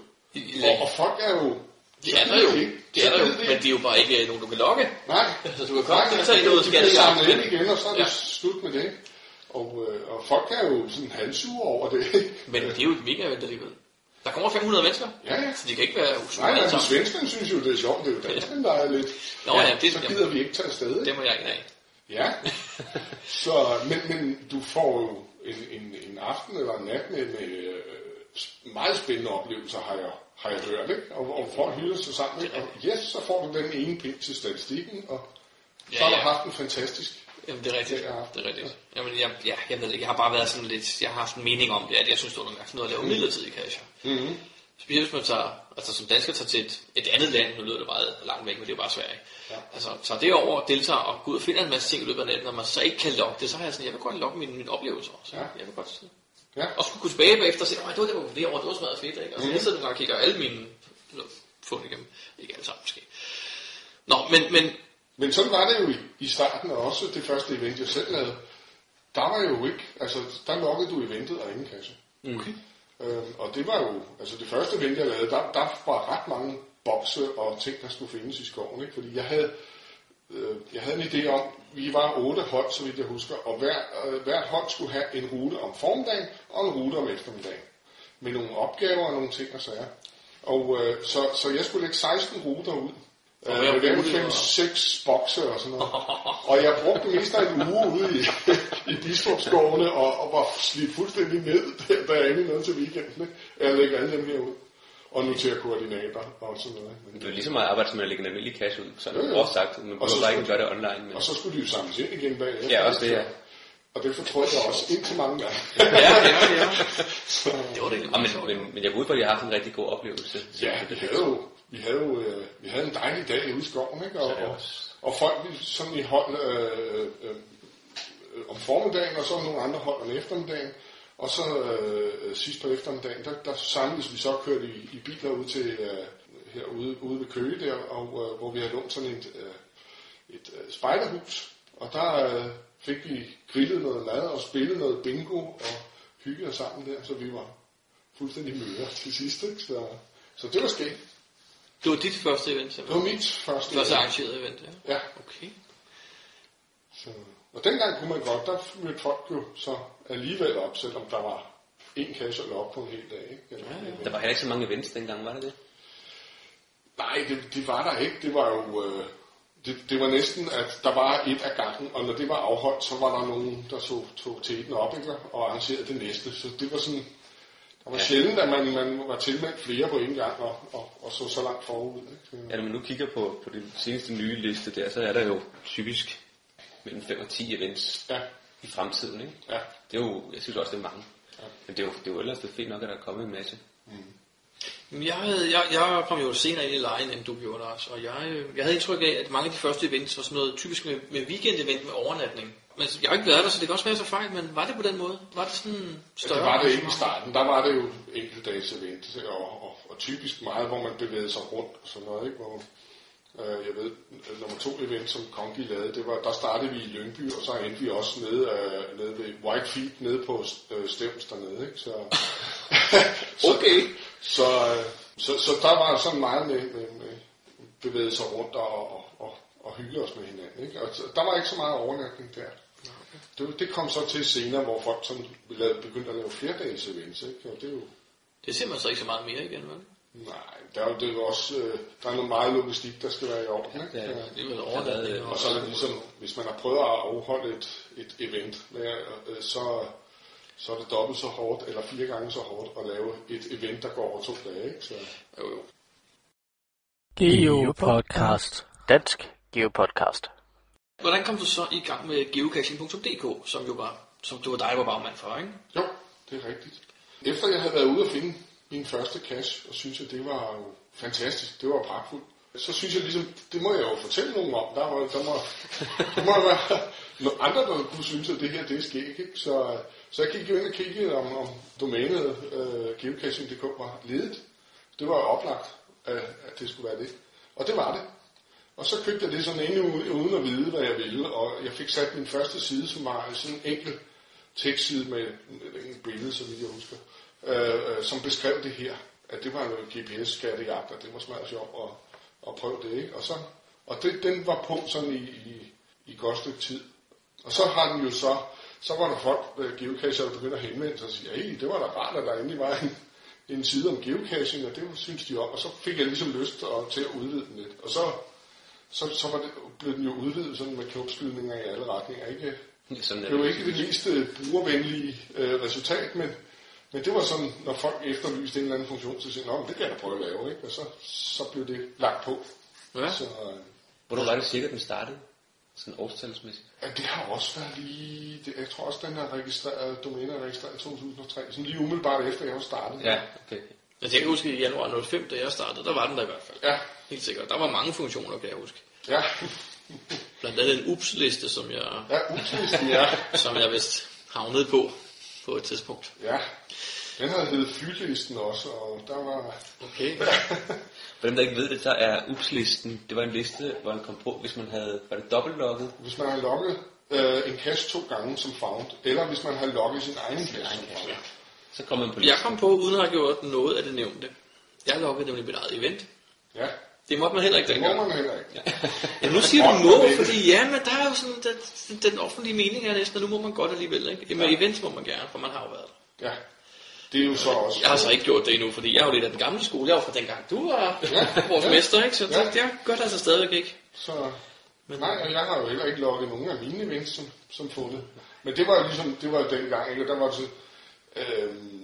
L: Og, og folk er jo...
A: Det er der jo. Det er der jo,
L: Så
A: men det er jo bare ikke nogen, du kan logge.
L: Nej,
A: Så du kan
L: Nej,
A: godt tage
L: det,
A: noget i
L: samle ind igen, og så er det
A: Ja.
L: slut med det. Og, øh, og folk er jo sådan halvsure over det.
A: Men det er jo et mega event alligevel. Der kommer 500 mennesker.
L: Ja, ja.
A: Så de kan ikke være usure
L: Nej, men svenskerne synes jo, det er sjovt. Det er jo danskerne, der er lidt...
A: Nå, ja, det-
L: så gider vi ikke tage afsted.
A: Det må jeg ikke af.
L: Ja, så, men, men du får jo en, en, en aften eller en nat med, med øh, meget spændende oplevelser, har jeg, har jeg hørt, ikke? Og, og folk hylder sig sammen, ikke? Og yes, så får du den ene pind til statistikken, og så
A: Ja,
L: har du
A: ja.
L: haft en fantastisk...
A: Jamen, det er rigtigt.
L: Ja.
A: Det er rigtigt. Jamen, jeg, ja, jeg ved det ikke. Jeg har bare været sådan lidt... Jeg har haft en mening om det, at jeg synes, det var sådan noget at lave midlertidige casher.
L: Mm-hmm.
A: Specielt hvis man tager, altså som dansker tager til et, et andet land, nu lyder det meget langt væk, men det er jo bare Sverige.
L: Ja.
A: Altså tager det over og deltager og går ud og finder en masse ting i løbet af natten, og man så ikke kan logge det, så har jeg sådan, jeg vil godt logge mine, mine oplevelser. Så
L: Ja.
A: jeg vil godt sådan.
L: Ja.
A: Og skulle gå tilbage bagefter og sige, nej, det var det, var det over, det var smadret fedt, ikke? Og så
L: Mhm.
A: jeg sidder nogle gange og kigger alle mine fund igennem. Ikke alle sammen måske. Nå, men, men
L: Men sådan var det jo i, i starten, og også det første event, jeg selv lavede. Der var jo ikke, altså der loggede du eventet og ingen kasse.
A: Okay.
L: Øhm, og det var jo, altså det første event, jeg lavede, der, der var ret mange bokse og ting, der skulle findes i skoven. Ikke? Fordi jeg havde, øh, jeg havde en idé om, vi var otte hold, så vidt jeg husker, og hver, øh, hvert hold skulle have en rute om formiddagen og en rute om eftermiddagen. Med nogle opgaver og nogle ting og sager. Og øh, så, så jeg skulle lægge 16 ruter ud.
A: Og
L: fem,
A: var-
L: seks bokse og sådan noget. Og jeg brugte det meste af en uge ude i, i Biskopskovene og, og var slidt fuldstændig ned, da- jeg endelig nåede til weekenden. Jeg lægger alle dem her ud. Og noterer koordinater og sådan noget. ikke?
E: Men det er lige så meget arbejde, som at lægge en almindelig cash ud. Så er det
L: jo.
E: groft sagt. Man
L: Og så
E: bare ikke gøre det online. Men...
L: Og så skulle de jo samles ind igen bagefter.
E: Ja, også det,
L: ikke?
E: ja.
L: Og det fortrød jeg også indtil mange gange.
E: Ja, ja, ja.
L: Så,
A: Det var det
E: Og men, men, men jeg går ud på, at jeg har haft en rigtig god oplevelse.
L: ja, vi havde jo, vi havde jo øh, vi havde en dejlig dag ude i skoven, ikke? Og,
E: Så det
L: og, og folk sådan i hold øh, øh, øh, om formiddagen, og så nogle andre hold om eftermiddagen. Og så øh, sidst på eftermiddagen, der, der samledes vi så kørte i, i biler ud til øh, herude ude ved Køge der, og, øh, hvor vi havde lånt sådan et, øh, et øh, spejderhus. Og der øh, fik vi grillet noget mad og spillet noget bingo og hygget os sammen der, så vi var fuldstændig møre til sidst. Ikke? Så, så det var skægt.
A: Det var dit første event,
L: Det
A: simpelthen.
L: var mit første.
A: Første arrangeret event, ja.
L: Ja.
A: Okay.
L: Så, og dengang kunne man godt, der mødte folk jo så alligevel op, selvom der var en kasse eller op på en hel dag. Ikke? Eller, ja, ja.
E: Der var heller ikke så mange events dengang, var det det?
L: Nej, det, det var der ikke. Det var jo... Øh, det, det var næsten, at der var et af gangen, og når det var afholdt, så var der nogen, der så, tog teten op ikke? og arrangerede det næste. Så det var sådan... Der var ja.
E: Ja.
L: sjældent, at man, man var tilmeldt flere på en gang, og, og, og så så langt forud. Ikke?
E: Ja, når man nu kigger på, på den seneste nye liste der, så er der jo typisk mellem 5 og 10 events
L: ja.
E: i fremtiden. Ikke?
L: Ja.
E: Det er jo, jeg synes også, det er mange. Ja. Men det er jo, det er jo ellers det er fedt nok, at der er kommet en masse.
A: Men Jeg, havde, jeg, jeg kom jo senere ind i lejen, end du gjorde, Lars, og jeg, øh, jeg havde indtryk af, at mange af de første events var sådan noget typisk med, med weekend-event med overnatning. Men jeg har ikke været der, så det kan også være så fejl, men var det på den måde? Var det sådan større?
L: Det var det ikke i starten. Der var det jo enkeltdags event, og, og, og typisk meget, hvor man bevægede sig rundt og sådan noget. Ikke? Hvor, øh, jeg ved, nummer to event, som Kongi lavede, det var, der startede vi i Lyngby, og så endte vi også nede, øh, nede ved White Feet, nede på øh, Stevns dernede. Ikke? Så,
A: okay.
L: Så, øh, så, så der var sådan meget med, med, med bevæge sig rundt og, og, og, og hygge os med hinanden. Ikke? Og så, der var ikke så meget overnatning der. Det, det kom så til senere, hvor folk sådan lavede, begyndte at lave flerdages events. Ikke? Og det er jo,
A: Det ser man så ikke så meget mere igen, vel?
L: Nej, der er jo, det er også, øh, der er noget meget logistik, der skal være i orden. Ikke?
E: Ja,
A: det er vel
E: overnatning
L: Og så er det ligesom, hvis man har prøvet at afholde et, et event, med, øh, så, så er det dobbelt så hårdt, eller fire gange så hårdt, at lave et event, der går over to dage. Ikke? Så,
A: jo, jo.
C: Geopodcast. Dansk Geopodcast.
A: Hvordan kom du så i gang med geocaching.dk, som jo var, som du var dig var bagmand for, ikke?
L: Jo, det er rigtigt. Efter jeg havde været ude og finde min første cash, og synes at det var jo fantastisk, det var pragtfuldt, så synes jeg ligesom, det må jeg jo fortælle nogen om. Der må, der må, der må være nogle andre, der kunne synes, at det her, det er skæg. Ikke? Så, så jeg gik jo ind og kiggede, om, om domænet øh, geocaching.dk var ledet. Det var jo oplagt, at, at det skulle være det. Og det var det. Og så købte jeg det sådan ind uden at vide, hvad jeg ville, og jeg fik sat min første side, som var sådan en enkelt tekstside med et billede, som jeg husker, øh, øh, som beskrev det her, at det var noget GPS-skattejagt, og det var smadret sjovt at, at prøve det, ikke? Og, så, og det, den var på sådan i, i, i godt stykke tid. Og så har den jo så, så var der folk, øh, geocacher, der begyndte at henvende sig og sige, hey, det var da rart, at der endelig var en, en side om geocaching, og det synes de om, og så fik jeg ligesom lyst og, til at udvide den lidt. Og så, så, så var det, blev den jo udvidet sådan med knopskydninger i alle retninger. Ikke?
E: Sådan
L: det var
E: det.
L: ikke det mest øh, brugervenlige øh, resultat, men, men det var sådan, når folk efterlyste en eller anden funktion, så sagde de, det kan jeg prøve at lave, ikke? og så, så blev det lagt på.
A: Ja.
L: Så, øh,
E: Hvornår var det sikkert, den startede? Sådan årstalsmæssigt.
L: Ja, det har også været lige... Det, jeg tror også, den er registreret, domænet er registreret i 2003. Sådan lige umiddelbart efter, jeg var startet.
E: Ja, okay.
A: Altså, jeg kan huske i januar 05, da jeg startede, der var den der i hvert fald.
L: Ja.
A: Helt sikkert. Der var mange funktioner, kan jeg huske.
L: Ja.
A: Blandt andet en UPS-liste, som jeg,
L: Ja, UPS-listen, ja.
A: som jeg vist havnede på på et tidspunkt.
L: Ja. Den havde heddet Fyldelisten også, og der var...
A: Okay.
E: For dem, der ikke ved det, så er UPS-listen, det var en liste, hvor man kom på, hvis man havde, var det dobbeltlogget?
L: Hvis man har logget øh, en cache to gange som found, eller hvis man har logget sin egen cache som found.
E: Så kom man på
A: Jeg kom på, uden at have gjort noget af det nævnte. Jeg lukkede nemlig mit eget event.
L: Ja.
A: Det måtte man heller ikke
L: Det må
A: dengang.
L: man heller ikke.
A: Ja, nu siger du må, fordi ja, men der er jo sådan, den, den offentlige mening er næsten, at nu må man godt alligevel, ikke? Med events må man gerne, for man har jo været der.
L: Ja. Det er jo så også...
A: Jeg har så ikke gjort det endnu, fordi jeg er jo lidt af den gamle skole. Jeg var fra dengang, du var
L: Ja.
A: vores
L: Ja.
A: mester, ikke? Så
L: Ja.
A: det, jeg gør det altså stadigvæk ikke.
L: Så, nej, og jeg har jo heller ikke logget nogen af mine events som, som fundet. Men det var jo ligesom, det var jo dengang, ikke? Og der var det så, øhm,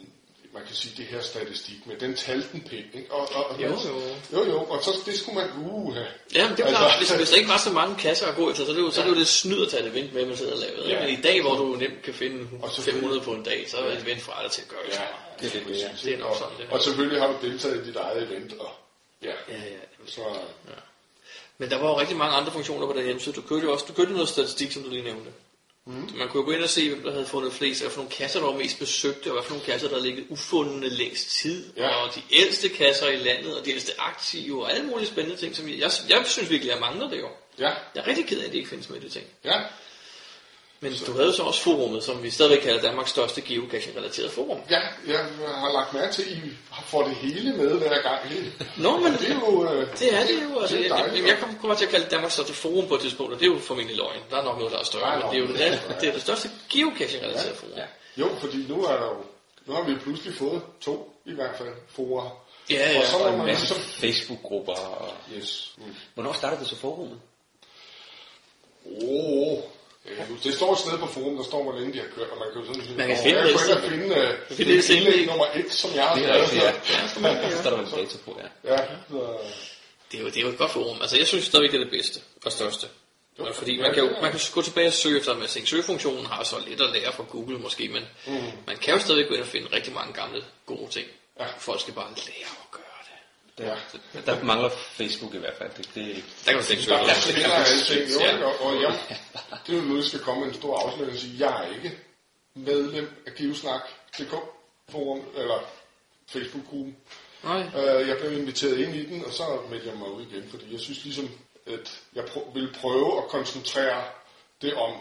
L: man kan sige, det her statistik med, den talte den pænt, ikke? Og, og, og
A: Jo,
L: så-
A: jo.
L: jo, jo, og så det skulle man, uh,
A: Ja, men det er klart, hvis, hvis der ikke var så mange kasser at gå efter, så er det jo, så er det jo lidt snyd at tage et event med, man sidder og laver.
L: Ja.
A: Ja. Men i dag, hvor du nemt kan finde
L: Og selvfølgelig-
A: 500 på en dag, så er et event fra dig til at gøre det.
L: Ja,
A: det, er det, det, er. det er nok sådan, det.
L: Og selvfølgelig har du deltaget i dit eget event, og ja,
A: Ja, ja.
L: så...
A: Men der var jo rigtig mange andre funktioner på den hjemmeside. Du kørte jo også du kørte noget statistik, som du lige nævnte.
L: Mm.
A: Man kunne gå ind og se, hvem der havde fundet flest, og nogle kasser, der var mest besøgte, og hvad for nogle kasser, der havde ligget ufundne længst tid,
L: Ja.
A: og de ældste kasser i landet, og de ældste aktive, og alle mulige spændende ting, som jeg, jeg, jeg synes virkelig, jeg mangler det jo.
L: Ja.
A: Jeg er rigtig ked af, at det ikke findes med de ting.
L: Ja.
A: Men du havde jo så også forumet, som vi stadigvæk kalder Danmarks største geocaching-relateret forum.
L: Ja, jeg har lagt mærke til, at I får det hele med hver gang.
A: Nå, men
L: det er jo... Øh,
A: Det er det jo. Altså,
L: det er
A: jeg, jeg, jeg kommer til at kalde det Danmarks største forum på et tidspunkt, og det er jo formentlig løgn. Der er nok noget, der er større,
L: Nej,
A: men det er jo det, det, er det største geocaching-relateret forum.
L: Ja. Jo, fordi nu er der jo... Nu har vi pludselig fået to, i hvert fald, fora.
A: Ja, ja.
L: Og så
E: Og en
L: man
E: masse
L: ligesom...
E: Facebook-grupper. Og...
L: Yes. Mm.
E: Hvornår startede det så forummet?
L: Oh, ja, det står et sted på forum, der står, hvor længe de har kørt, og man kan jo sådan sige,
A: Man kan
L: "Åh,
A: finde
L: jeg
A: det
L: kunne
A: selv."
L: ikke finde, uh,
A: Man
L: det
A: finde det
L: indlæg
A: ikke?
L: nummer et, som jeg har
E: Det er rigtigt, ja.
L: skrevet.
E: Der står der en dato på, ja.
L: Ja, så,
A: Det er, jo, det er jo et godt forum. Altså, jeg synes stadigvæk, det er det bedste og største. Men fordi man kan, jo, man kan gå tilbage og søge efter masse ting. Søgefunktionen har så lidt at lære fra Google måske, men
L: Mm.
A: man kan jo stadigvæk gå ind og finde rigtig mange gamle gode ting.
L: Ja.
A: Folk skal bare lære at gøre det.
E: Der, der mangler Facebook i hvert fald. Det, det,
A: Der kan du slet ikke
L: der er jo,
A: Ja.
L: ikke? og, og jeg, det er jo nu, jeg skal komme en stor afsløring og sige, jeg er ikke medlem af Givesnak.dk forum, eller Facebook-gruppen.
A: Nej.
L: Øh, jeg blev inviteret ind i den, og så meldte jeg mig ud igen, fordi jeg synes ligesom, at jeg prø- vil prøve at koncentrere det om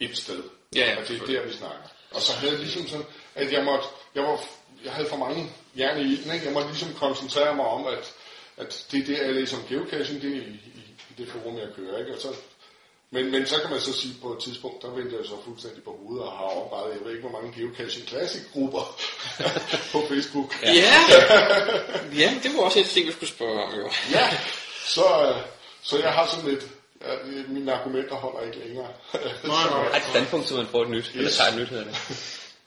L: et sted.
A: Ja, ja,
L: og det er der, vi snakker. Og så havde jeg ligesom sådan, at jeg måtte, jeg, var, jeg havde for mange jern i ilden, ikke? Jeg måtte ligesom koncentrere mig om, at, at det er det, jeg læser om geocaching, det er i, i, i det forum, jeg kører, ikke? Og så, men, men så kan man så sige, på et tidspunkt, der vendte jeg så fuldstændig på hovedet og har overvejet, jeg ved ikke, hvor mange geocaching classic grupper på Facebook.
A: Ja. ja, det var også et ting, vi skulle spørge om, jo.
L: Ja, så, så jeg har sådan lidt, ja, mine argumenter holder ikke længere.
A: Nej, nej.
E: et standpunkt, så man får et nyt, eller tager et nyt, hedder det.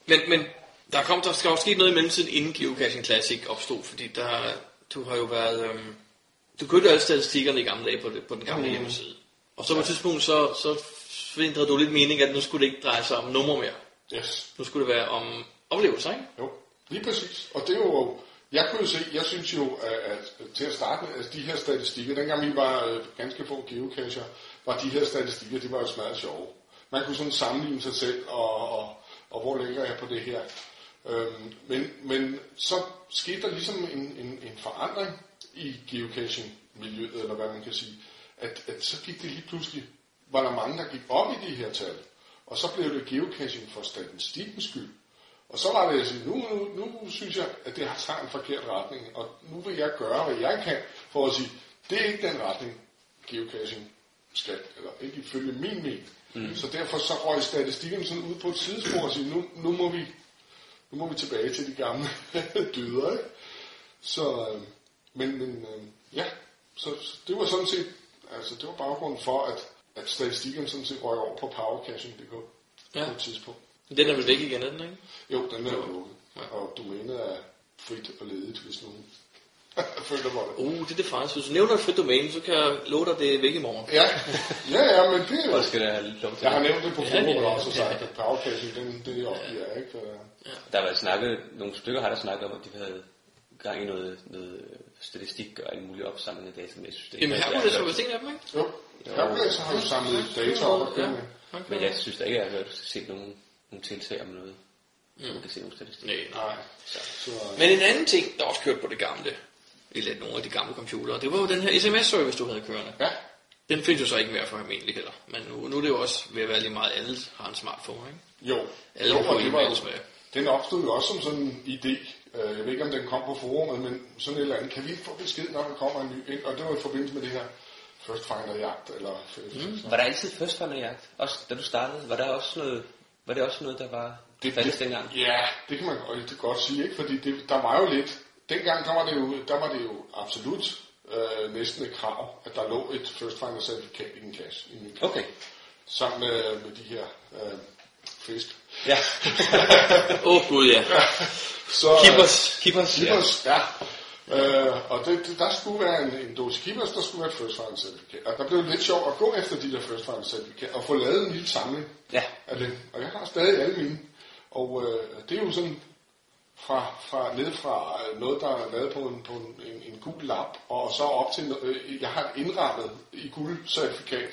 A: Men, men der, kom, der skal også ske noget i mellemtiden, inden Geocaching Classic opstod, fordi der, du har jo været... Øhm, du købte jo alle statistikkerne i gamle dage på, det, på den gamle
L: Mm.
A: hjemmeside. Og så på et tidspunkt, så, så ændrede du lidt mening, at nu skulle det ikke dreje sig om numre mere.
L: Yes.
A: Nu skulle det være om oplevelser, ikke?
L: Jo, lige præcis. Og det er jo, jeg kunne jo se, jeg synes jo, at, at til at starte med, at de her statistikker, dengang vi var øh, ganske få geocacher, var de her statistikker, de var jo smadret sjove. Man kunne sådan sammenligne sig selv, og, og, og hvor ligger jeg på det her. Øhm, men, men så skete der ligesom en, en, en forandring i geocaching-miljøet, eller hvad man kan sige, at, at så gik det lige pludselig, var der mange, der gik op i de her tal, og så blev det geocaching for statistikkens skyld. Og så var det, jeg sige, nu, nu, nu synes jeg, at det har taget en forkert retning, og nu vil jeg gøre, hvad jeg kan, for at sige, det er ikke den retning, geocaching skal, eller ikke ifølge min mening. Mm. Så derfor så røg statistikken sådan ud på et sidespor og sige, nu, nu, må vi, nu må vi tilbage til de gamle dyder, ikke? Så, øh, men, men øh, ja, så, så det var sådan set, altså det var baggrunden for, at, at statistikken sådan set røg over på powercaching.dk
A: Ja.
L: på et tidspunkt.
A: Den er vel væk igen, er den, ikke?
L: Jo, den er jo lukket. Og domænet er frit og ledigt, hvis nogen føler for det.
A: Uh, det er det faktisk. Hvis du nævner et frit domæne, så kan jeg love dig, det er væk i morgen.
L: Ja, ja, ja, men det er
E: skal der have lov til
L: Jeg har
E: det?
L: nævnt det på
A: Ja,
L: forumet
A: ja,
L: også, og
A: ja.
L: sagt, at powercaching, den, det er opgiver jeg, ikke? For,
E: Der har været snakket, nogle stykker har der snakket om, at de havde gang i noget, noget statistik og en mulig opsamling af data, men jeg synes, det er
A: Jamen,
E: ikke
A: her
E: noget,
A: kunne det
E: jeg
A: så
E: har
A: være en af dem, ikke?
L: jo, Hercules har jo samlet data op
E: hørt. Men jeg synes da ikke, at jeg har hørt set nogen, nogen tiltag om noget. Mm. Man kan se nogle statistik.
A: Nej, nej.
L: Nej, så,
A: Men en anden ting, der også kørte på det gamle, eller nogle af de gamle computere, det var jo den her sms-service, du havde kørende.
L: ja,
A: Den findes jo så ikke mere for almindelig heller. Men nu, nu er det jo også ved at være lige meget, alle har en smartphone, ikke?
L: jo.
A: Alle
L: jo, og det var jo,
A: med.
L: den opstod jo også som sådan en idé. Øh, Jeg ved ikke, om den kom på forumet, men sådan et eller andet. Kan vi få besked, når der kommer en ny ind? Og det var i forbindelse med det her First Finder jagt, eller mm.
E: Var der altid først jagt? Også da du startede, var der også noget, var det også noget, der var det, fælles dengang?
L: Ja, det kan man godt- godt sige, ikke? Fordi det, der var jo lidt... Dengang, der var det jo, der var det jo absolut øh, næsten et krav, at der lå et First Finder certifikat i en kasse. I en.
E: Okay.
L: Sammen med, med de her øh, fisk.
E: Ja.
A: Åh oh, gud, ja.
L: Så,
A: Keepers.
E: Keepers,
L: Keepers, ja. Øh, og det, det, der skulle være en, en dose Keepers, der skulle være et first finder certifikat. Og der blev lidt sjovt at gå efter de der first finder certifikat, og få lavet en lille samling
E: Ja.
L: af det. Og jeg har stadig alle mine. Og øh, det er jo sådan fra, fra, ned fra øh, noget, der er lavet på en, på en, en, en gul lap, og så op til, øh, jeg har et indrammet i guldcertifikat,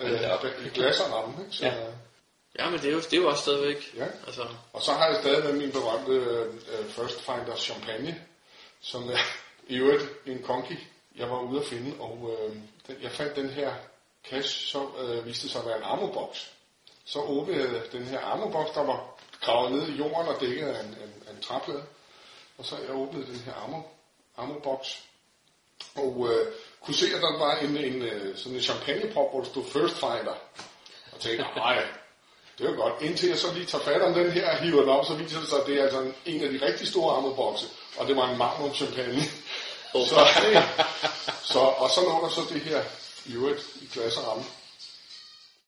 L: øh,
E: Ja,
L: glas og ramme, ikke? Så,
E: Ja.
A: Ja, men det er jo, det er jo også stadigvæk.
L: Ja.
A: Altså,
L: Og så har jeg stadig min berømte øh, First Finder Champagne, som er i øvrigt en konki, jeg var ude at finde, og øh, den, jeg fandt den her cash, så øh, viste det sig at være en armoboks. Så åbnede jeg den her armoboks, der var gravet ned i jorden og dækket af en, en, en træplade. Og så jeg åbnede den her armo, armoboks, og øh, kunne se, at der var en, en, øh, sådan en champagnepop, hvor der stod First Finder. Og tænkte, nej, det jo godt. Indtil jeg så lige tager fat om den her og hiver den op, så viser det sig, at det er altså en, en af de rigtig store armebokse, og det var en magnum champagne. så, så, og så lå der så det her i øvrigt i glas og ramme.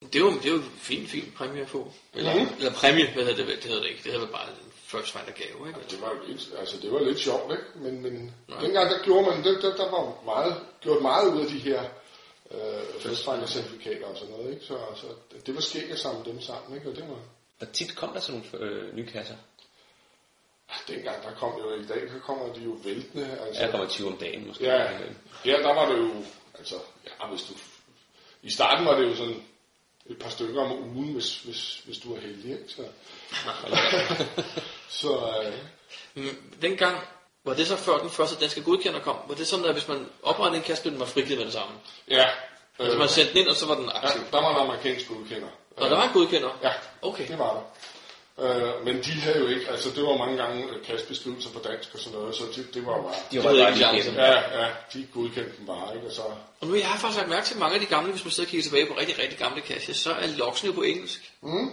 A: Det er jo, det er jo en fin, fin præmie at få. Eller, mm. eller præmie, hvad hedder det, det hedder det ikke. Det hedder bare en first finder gave, ikke?
L: Det var jo lidt, altså det var lidt sjovt, ikke? Men, men dengang der gjorde man, der, der, der var meget, gjort meget ud af de her øh, festfinder certifikater og sådan noget, ikke? Så, så det var skægt at samle dem sammen, ikke? Og det var,
E: Og tit kom der sådan nogle øh, nye kasser.
L: dengang der kom jo, i dag der kommer de jo væltende, altså.
E: Der kommer 20 om dagen måske.
L: Ja, her der var det jo, altså, ja, hvis du, i starten var det jo sådan et par stykker om ugen, hvis, hvis, hvis du var heldig, ikke? Så, så øh,
A: Mm, dengang, var det så før den første danske godkender kom? Var det sådan, at hvis man oprettede en kasse, den var frigivet med det samme?
L: ja.
A: Altså man sendte den ind, og så var den
L: ja,
A: aktiv?
L: der var en amerikansk godkender.
A: Og der var en godkender?
L: Ja,
A: Okay.
L: det var der. Øh, men de havde jo ikke, altså det var mange gange øh, kastbeskrivelser på dansk og sådan noget, så det, det var bare...
E: De var bare
A: ikke
E: igennem.
L: Ja, ja, de godkendte dem bare, ikke? Og så,
A: Og nu jeg har faktisk lagt mærke til mange af de gamle, hvis man sidder og kigger tilbage på rigtig, rigtig gamle kasser, så er loksen jo på engelsk.
L: mm,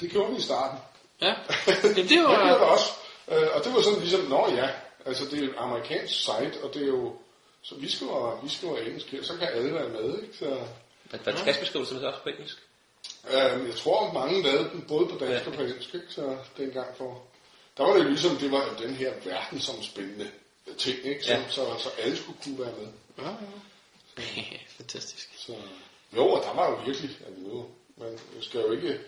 L: det gjorde vi i starten.
A: Ja, Jamen, det
L: Det gjorde det
A: var...
L: også. Øh, og det var sådan ligesom, nå ja, altså det er et amerikansk site, og det er jo, så vi skriver, vi skriver engelsk her, så kan alle være med, ikke? Så,
E: Var, var skastbeskrivelsen så også på engelsk?
L: Øh, jeg tror, mange lavede den både på dansk
E: Ja.
L: og på engelsk, ikke? Så dengang for, der var det jo ligesom, det var den her verdensomspændende ting, ikke? Så,
E: Ja.
L: ja. så, så, alle skulle kunne være med.
A: Ja, ja. Fantastisk.
L: Så, jo, og der var jo virkelig, altså nu, man skal jo ikke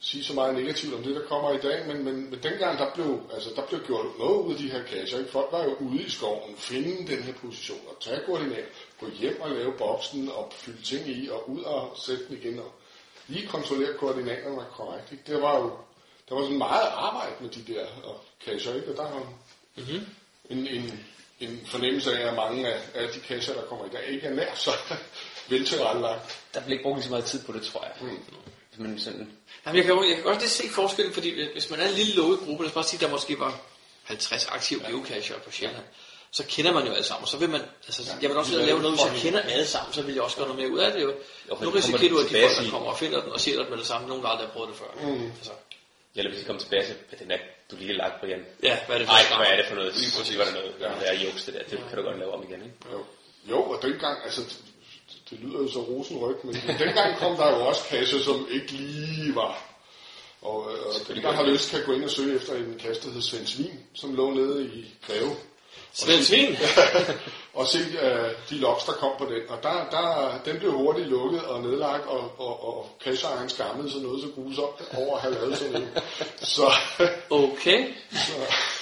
L: sige så meget negativt om det, der kommer i dag, men, men, men dengang der blev, altså, der blev gjort noget ud af de her kasser. Ikke? Folk var jo ude i skoven, finde den her position og tage koordinat, gå hjem og lave boksen og fylde ting i og ud og sætte den igen og lige kontrollere koordinaterne var korrekt. Ikke? Det var jo, der var sådan meget arbejde med de der og kasser, ikke? og der var
A: Mm-hmm.
L: en, en, en fornemmelse af, at mange af, af de kasser, der kommer i dag, ikke er nær så veltilrettelagt.
E: Der blev ikke brugt lige så meget tid på det, tror jeg.
L: Mm.
E: Men sådan,
A: Jamen, jeg, kan, jeg kan godt lige se forskellen, fordi hvis man er en lille lukket gruppe, lad os bare sige, der måske var 50 aktive geocacher på Sjælland, så kender man jo alle sammen, og så vil man, altså, jeg vil også
L: de
A: lave
L: laver
A: noget, hvis jeg kender alle sammen, så vil jeg også gøre noget mere ud af det jo.
E: Jo,
A: Nu
E: det
A: risikerer du, at de folk, der kommer og finder den og ser den med det samme, nogen der aldrig har prøvet det før.
L: Mm.
A: Altså,
E: eller hvis de kommer tilbage til, at den er, du lige har lagt på igen.
A: ja, hvad er det for
E: Nej,
A: et
E: hvad er det for noget? Lige præcis. Hvad er det noget? Ja. Det er juks, det der. Det kan du godt lave om igen, ikke?
L: Jo, jo og dengang, altså, det, lyder jo så rosenrygt, men, dengang kom der jo også kasser, som ikke lige var. Og, øh, og den, der har lyst, kan gå ind og søge efter en kasse, der hed Svend Svin, som lå nede i Greve.
A: Svend Svin?
L: og se uh, de loks, der kom på den. Og der, der, den blev hurtigt lukket og nedlagt, og, og, og casheejeren skammede sig noget så grusomt over at have lavet sådan en. Så,
A: Okay.
L: så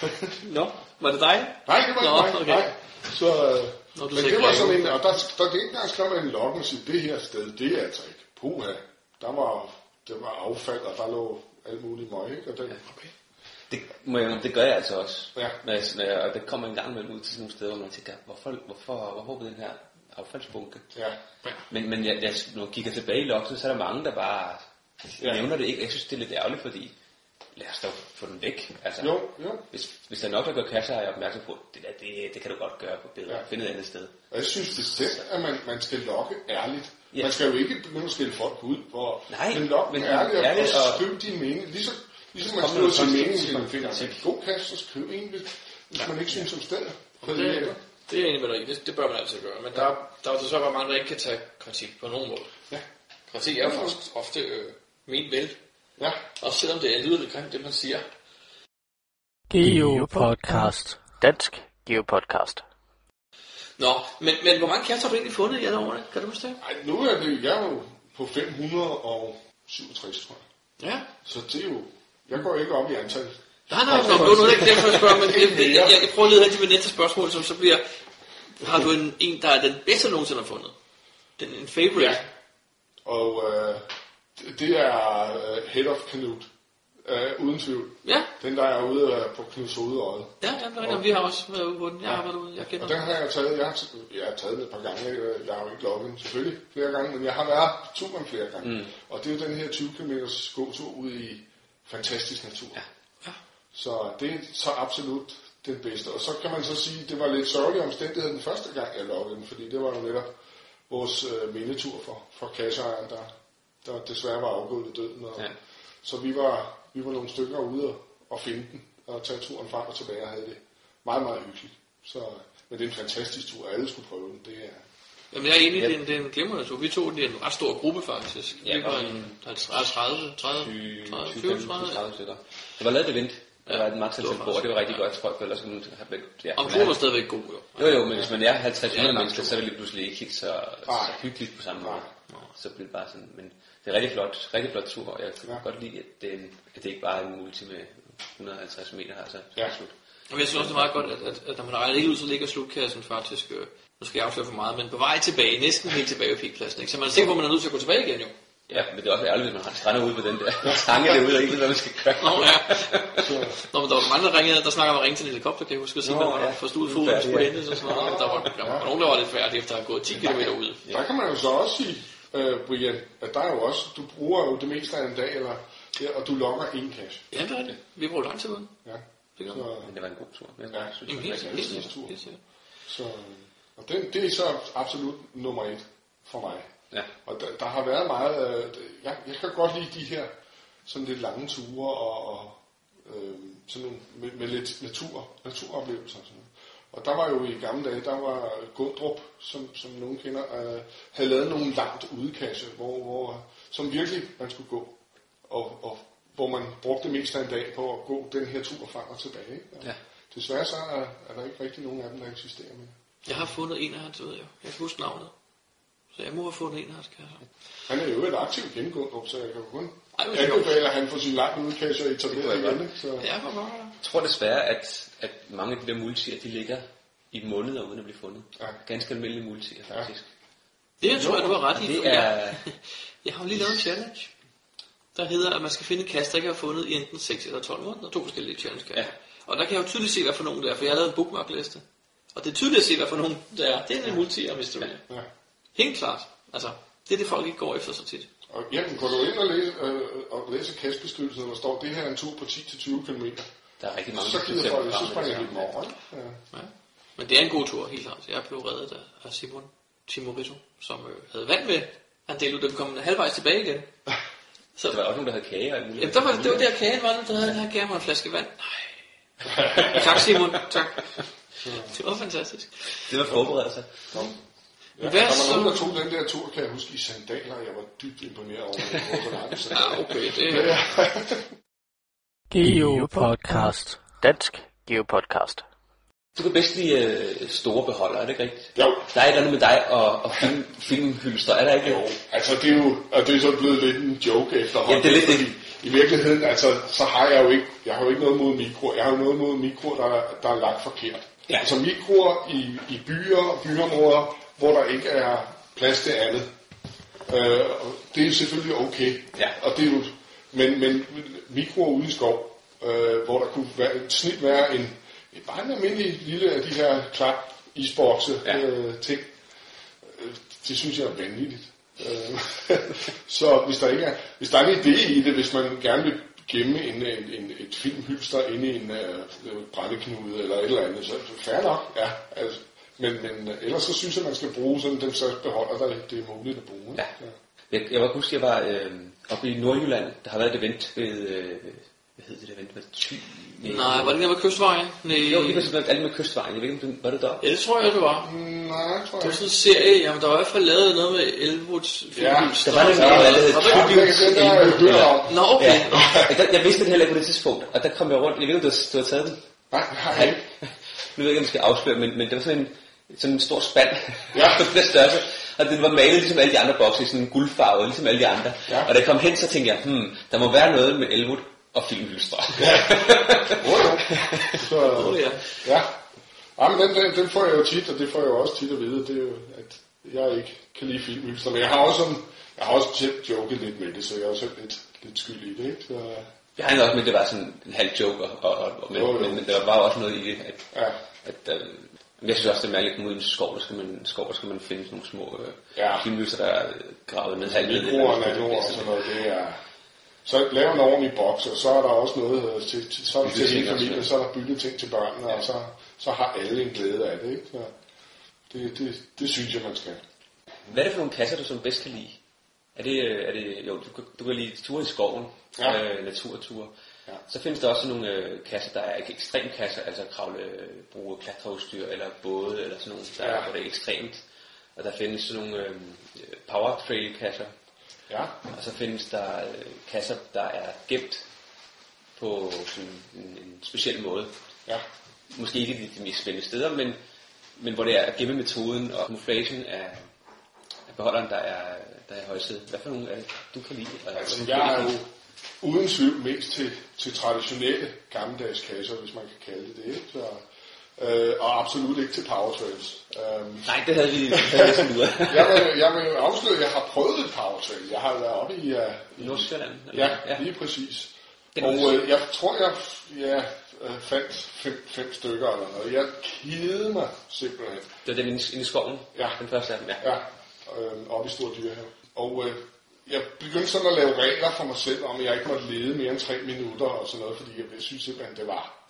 A: Nå, var det dig?
L: Nej, det var
A: Nå,
L: ikke mig.
A: okay.
L: Nej. Så, øh,
A: Nå,
L: men det var sådan en, og der, der gik engang skrev man en loggen og sige, det her sted, det er altså ikke. Puha. Der var, det var affald, og der lå alt muligt møg, ikke? Og den,
A: Okay.
E: Det, må jeg, det gør jeg altså også.
L: Ja.
E: Når jeg, når jeg, og det kommer en gang imellem ud til sådan nogle steder, hvor man tænker, hvorfor, hvorfor, hvorfor på den her affaldsbunke?
L: ja.
E: Men, men jeg, jeg, når jeg kigger tilbage i loksen, så er der mange, der bare
L: Ja.
E: nævner det ikke. Jeg synes, det er lidt ærgerligt, fordi lad os da få den væk. Altså,
L: Jo, jo.
E: Hvis, hvis der er nok, der gør kasser, er jeg opmærksom på, det, der, det, det kan du godt gøre på bedre.
L: Ja.
E: Find et andet sted.
L: Og jeg synes bestemt, at man, man skal lokke ærligt.
E: Ja.
L: Man skal jo ikke begynde at skille folk ud, hvor,
E: Nej,
L: men lokke
E: men
L: men ærligt,
E: ærligt
L: og
E: og-
L: skriv din mening. Ligesom, ligesom man skriver sin mening, hvis man finder en god kasse, så skriv en, hvis, hvis man ikke synes om stedet. Det,
A: Det, det er jeg enig med dig. Det, det bør man altid gøre. Men der, der er så bare mange, der ikke kan tage kritik på nogen måde.
L: Ja.
A: Kritik er faktisk ofte øh, ment vel.
L: Ja.
A: Og selvom det er lyder lidt grimt, det man siger.
C: Geopodcast. Dansk Geopodcast.
A: Nå, men, men hvor mange kærester har du egentlig fundet i alle årene? Kan du huske det?
L: Ej, nu er det, jeg er jo på 567, tror jeg.
A: Ja.
L: Så det er jo, jeg går ikke op i antal.
A: Nej, nej, nej, nu er det ikke derfor, jeg spørger, men jeg, jeg, jeg, jeg prøver lige at have de næste spørgsmål, som så bliver, har du en, en, der er den bedste, du nogensinde har fundet? Den, en favorite?
L: Ja. Og øh, det- er øh, Head of Canute. Øh, uden tvivl.
A: Ja.
L: Den, der er ude øh, på Knuds Hovedøjet.
A: Ja, ja, det er. Vi har også været ude på den. Jeg har været ude. Jeg kender
L: Og den har jeg taget, jeg har, jeg har taget den et par gange, jeg har jo ikke logget den selvfølgelig flere gange, men jeg har været på turen flere gange.
E: Mm.
L: Og det er jo den her 20 km gåtur ud i fantastisk natur. Ja.
A: Ja.
L: Så det er så absolut den bedste. Og så kan man så sige, at det var lidt sørgelig omstændighed den første gang, jeg loggede den, fordi det var jo netop vores øh, mindetur for, for kasseejeren, der, der desværre var afgået ved døden. Og,
E: Ja.
L: Så vi var, vi var nogle stykker ude og, og finde den, og tage turen frem og tilbage og havde det meget, meget hyggeligt. Så, men det er en fantastisk tur, alle skulle prøve den. Det er,
A: Jamen, jeg er enig, det er en, det er en glimrende tur. Vi tog den i en ret stor gruppe, faktisk.
E: Ja,
A: vi var en 30, 30, 30, 30, 20, 30.
E: 30 stykker. Det var lavet event. Der
A: Ja,
E: var et max
A: det var
E: antal bord, og det var rigtig godt, tror jeg, for ellers kunne man have været... Ja, men er-
A: var stadigvæk god, jo.
E: Jo, jo, men hvis man er 50
A: Ja,
E: mennesker, så er det lige pludselig ikke helt så, så hyggeligt på samme måde. Så bliver det bare sådan, men det er rigtig flot, rigtig flot tur, og jeg kan
L: Ja.
E: godt lide, at det, er en, at det ikke bare er en multi med 150 meter, altså.
L: Ja.
E: slut.
A: Og jeg synes også, det er meget godt, at, at, at når man regner ikke ud, så ligger slutkassen faktisk, øh, nu skal jeg afsløre for meget, men på vej tilbage, næsten helt tilbage ved peakpladsen. Ikke? Så man er sikker på, at man er nødt til at gå tilbage igen, jo.
E: Ja, men det er også ærgerligt, hvis man har strander ude på den der tange derude, og ikke ved, hvad man skal gøre.
A: Nå, ja. Nå, men der var mange, der ringede, der snakker om at ringe til en helikopter, kan jeg huske, og sige,
E: Nå,
A: at man
E: ja.
A: var forstået foden,
E: Færdig,
A: skulle
E: ja.
A: hentes og sådan noget. Der var, der var nogen, der var lidt færdige, efter at have gået 10 km ud.
L: Der kan man jo så også sige, øh, Brian, at der er jo også, du bruger jo det meste af en dag, eller, ja, og du logger en cash.
A: Ja, det er rigtigt. Vi brugte lang tid uden.
L: Ja.
A: Det gør.
L: Så,
E: Men det var en god tur. Jeg
L: Ja.
E: synes,
A: Jamen,
E: det var
A: helt,
E: rigtig
A: helt,
E: godt.
A: helt,
L: tur.
A: helt sikkert.
L: Og den, det er så absolut nummer et for mig.
E: Ja.
L: Og der, der har været meget, øh, jeg, jeg kan godt lide de her sådan lidt lange ture og, og øh, sådan nogle, med, med lidt natur, naturoplevelser og sådan noget. Og der var jo i gamle dage, der var Gundrup, som, som nogen kender, øh, havde lavet nogle langt udkasse, hvor, hvor, som virkelig man skulle gå. Og, og hvor man brugte det meste af en dag på at gå den her tur frem og tilbage. Og
E: Ja.
L: Desværre så er, er der ikke rigtig nogen af dem, der eksisterer mere.
A: Jeg har fundet en af hans, ved jeg. Jeg kan huske navnet. Så jeg må have fundet en af hans kasser.
L: Han er jo et aktivt gengående, så jeg kan kun anbefale, at han får sin langt udkasse
E: Det
L: etableret
E: jeg
L: igen. Så,
A: Ja, hvor var det?
E: Jeg tror desværre, at, at mange af de der multier, de ligger i måneder uden at blive fundet.
L: Ja.
E: Ganske almindelige multier, faktisk.
A: Det tror jeg, du har ret i.
E: det
A: for
E: er-
A: Jeg, jeg har jo lige lavet en challenge, der hedder, at man skal finde en kasse, der ikke har fundet i enten 6 eller 12 måneder. To forskellige challenge kasser.
E: Ja.
A: Og der kan jeg jo tydeligt se, hvad for nogen det er, for jeg har lavet en bookmarkliste. Og det er tydeligt at se, hvad for nogen det er. Det er en multi og mystery.
L: ja.
A: Helt klart. Altså, det er det, folk ikke går efter så tit.
L: Og jamen, går du ind og læse, øh, og læser kastbeskrivelsen, hvor der står, det her er en tur på 10-20 km,
E: Der er rigtig mange,
L: så
E: der
L: gider folk, så springer de dem over. Ja.
A: Ja. Men det er en god tur, helt klart. Jeg blev reddet af, af Simon Timorito, som øh, havde vand med. Han delte ud, da vi kom halvvejs tilbage igen. Så,
E: Der var også nogen, der havde kage og alt muligt.
A: Jamen, der var, det var der kagen var, der havde gav mig en flaske vand. Nej. tak Simon, tak. Det var fantastisk.
E: Det var forberedt sig.
L: Ja,
A: Hvad
L: der var
A: så?
L: nogen, der tog den der tur, kan jeg huske, i sandaler, og jeg var dybt imponeret over, sandaler.
A: Ja, okay, det
L: Ja,
C: Geopodcast. Dansk Geopodcast.
E: Du kan bedst lide øh, store beholder, er det ikke rigtigt?
L: Jo.
E: Der er et eller andet med dig og, og film, filmhylster, er der ikke?
L: Jo, altså det er jo, og det er så blevet lidt en joke efterhånden.
E: Ja, det er lidt det.
L: fordi I virkeligheden, altså, så har jeg jo ikke, jeg har jo ikke noget mod mikro, jeg har jo noget mod mikro, der, er- der er lagt forkert.
E: Ja.
L: Altså mikroer i, i byer og byområder, hvor der ikke er plads til andet. Øh, det er selvfølgelig okay.
E: Ja.
L: Og det er jo, men, men mikroer ude i skov, øh, hvor der kunne være, snit være en, bare en almindelig lille af de her klap isbokse
E: Ja.
L: øh, ting, øh, det synes jeg er vanvittigt. Øh, så hvis der ikke er, hvis der er en idé i det, hvis man gerne vil gemme en, en, en, et filmhylster inde i en uh, brændeknude eller et eller andet, så fair nok, ja. Altså, men, men øh, ellers så synes jeg, man skal bruge sådan den slags beholder, der det er muligt at bruge.
E: Ja. Jeg, jeg var huske, jeg var øh, oppe i Nordjylland, der har været et event ved, øh, hvad hed det der vent med Thy?
A: Nej, var det der med kystvejen? Nej.
E: Jo, det var simpelthen alt med kystvejen. Jeg ved ikke, om det var det der?
A: Ja, det tror jeg, det var.
L: Nej, tror
A: Det var sådan en serie, jamen der var i hvert fald lavet noget med Elwoods
E: Ja, der var nemlig noget, der hed
A: Var ikke?
L: Jeg om.
A: Nå, okay.
E: Jeg vidste det heller ikke på det tidspunkt, og der kom jeg rundt. Jeg ved ikke, om du har, taget den?
L: Nej, nej, ikke.
E: Nu ved jeg ikke, om jeg skal afsløre, men, men det var sådan en, sådan en stor spand.
L: Ja.
E: på den størrelse. Og den var malet ligesom alle de andre bokse i sådan en guldfarve, ligesom alle de andre.
L: Ja.
E: Og da jeg kom hen, så tænkte jeg, hmm, der må være noget med Elwood og filmhylstre.
L: Oh, jo. Så,
A: Åh, ja.
L: ja. Ja, men den, den, den får jeg jo tit, og det får jeg jo også tit at vide, det er jo, at jeg ikke kan lide filmhylster. Men jeg har også, sådan, jeg har også selv joket lidt med det, så jeg er også lidt, lidt skyld i det, ikke? Så,
E: Jeg har også med, at det var sådan en halv joke, og, og, og, men,
L: Jo, jo.
E: men, men, der var også noget i det, at,
L: ja.
E: at øh, jeg synes også, det er mærkeligt, at komme ud i en skov, der skal man, skov, der skal man finde sådan nogle små øh,
L: Ja.
E: filmhylster, der er gravet ned halvt ned.
L: Mikro og nano og sådan noget, det er... Så laver en ordentlig boks, og så er der også noget øh, til, til, så er der til
E: ja.
L: så er der bytteting til børnene, og så, så har alle en glæde af det, ikke? Så det, det, det synes jeg, man skal.
E: Hvad er det for nogle kasser, du som bedst kan lide? Er det, øh, er det jo, du, kan- du kan lide ture i skoven,
L: Ja.
E: øh, naturture.
L: Ja.
E: Så findes der også nogle øh, kasser, der er ikke ekstremkasser, altså kravle, bruge klatreudstyr eller både, eller sådan nogle, der
L: Ja.
E: ja. hvor det er ekstremt. Og der findes sådan nogle øh, power trail kasser,
L: Ja,
E: og så findes der øh, kasser, der er gemt på sådan en, en speciel måde.
L: ja,
E: Måske ikke de, de mest spændende steder, men, men hvor det er gemmemetoden og camouflagen af, af beholderen, der er, der er i højsædet. Hvad for nogle er det, du kan lide? Og-
L: altså jeg er jo uden tvivl mest til, til traditionelle gammeldags kasser, hvis man kan kalde det det? Så, øh, og absolut ikke til power trails. Um,
E: Nej, det havde vi af.
L: jeg, vil, jeg vil afsløre, at jeg har prøvet et power trail. Jeg har været oppe i, uh, i
E: Nordsjælland?
L: Ja, ja, lige præcis.
E: Den
L: Og øh, jeg tror, jeg ja, øh, fandt fem, fem stykker eller noget. Jeg kidede mig simpelthen.
E: Det var den inde i skoven?
L: Ja.
E: Den første af dem, ja.
L: Ja, øh, oppe i Stor Dyrehave. Og øh, jeg begyndte sådan at lave regler for mig selv, om jeg ikke måtte lede mere end tre minutter og sådan noget, fordi jeg, jeg synes simpelthen, det var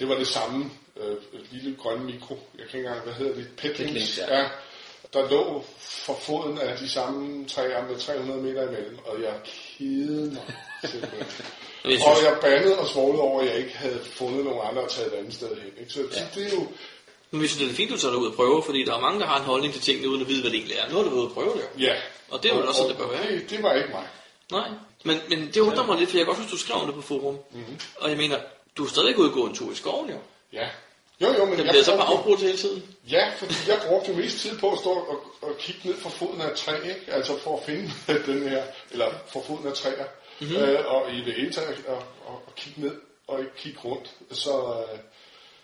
L: det var det samme øh, lille grønne mikro. Jeg kan ikke engang, hvad hedder det? Petlings.
E: Ja.
L: ja. Der lå for foden af de samme træer med 300 meter imellem, og jeg kidede mig simpelthen.
A: Synes-
L: og jeg bandede og svoglede over, at jeg ikke havde fundet nogen andre at tage et andet sted hen. Ikke? Så, ja. det er jo,
A: Men hvis det er fint, du tager ud og prøver, fordi der er mange, der har en holdning til tingene, uden at vide, hvad det egentlig er. Nu har du ude og prøve det.
L: ja.
A: Og det er vel også, sådan, det bør være.
L: Det, det var ikke mig.
A: Nej, men, men det undrer mig lidt, for jeg kan godt huske, du skrev om det på forum.
L: Mm-hmm.
A: Og jeg mener, du er stadig ude gå en tur i skoven, jo.
L: Ja. Jo, jo, men
A: Det bliver så bare afbrudt hele tiden.
L: Ja, fordi jeg brugte jo mest tid på at stå og, og kigge ned fra foden af et træ, ikke? Altså for at finde den her, eller fra foden af træer.
A: Mhm.
L: Mm-hmm. Øh, og i det hele taget og, og, og kigge ned og ikke kigge rundt. Så, øh,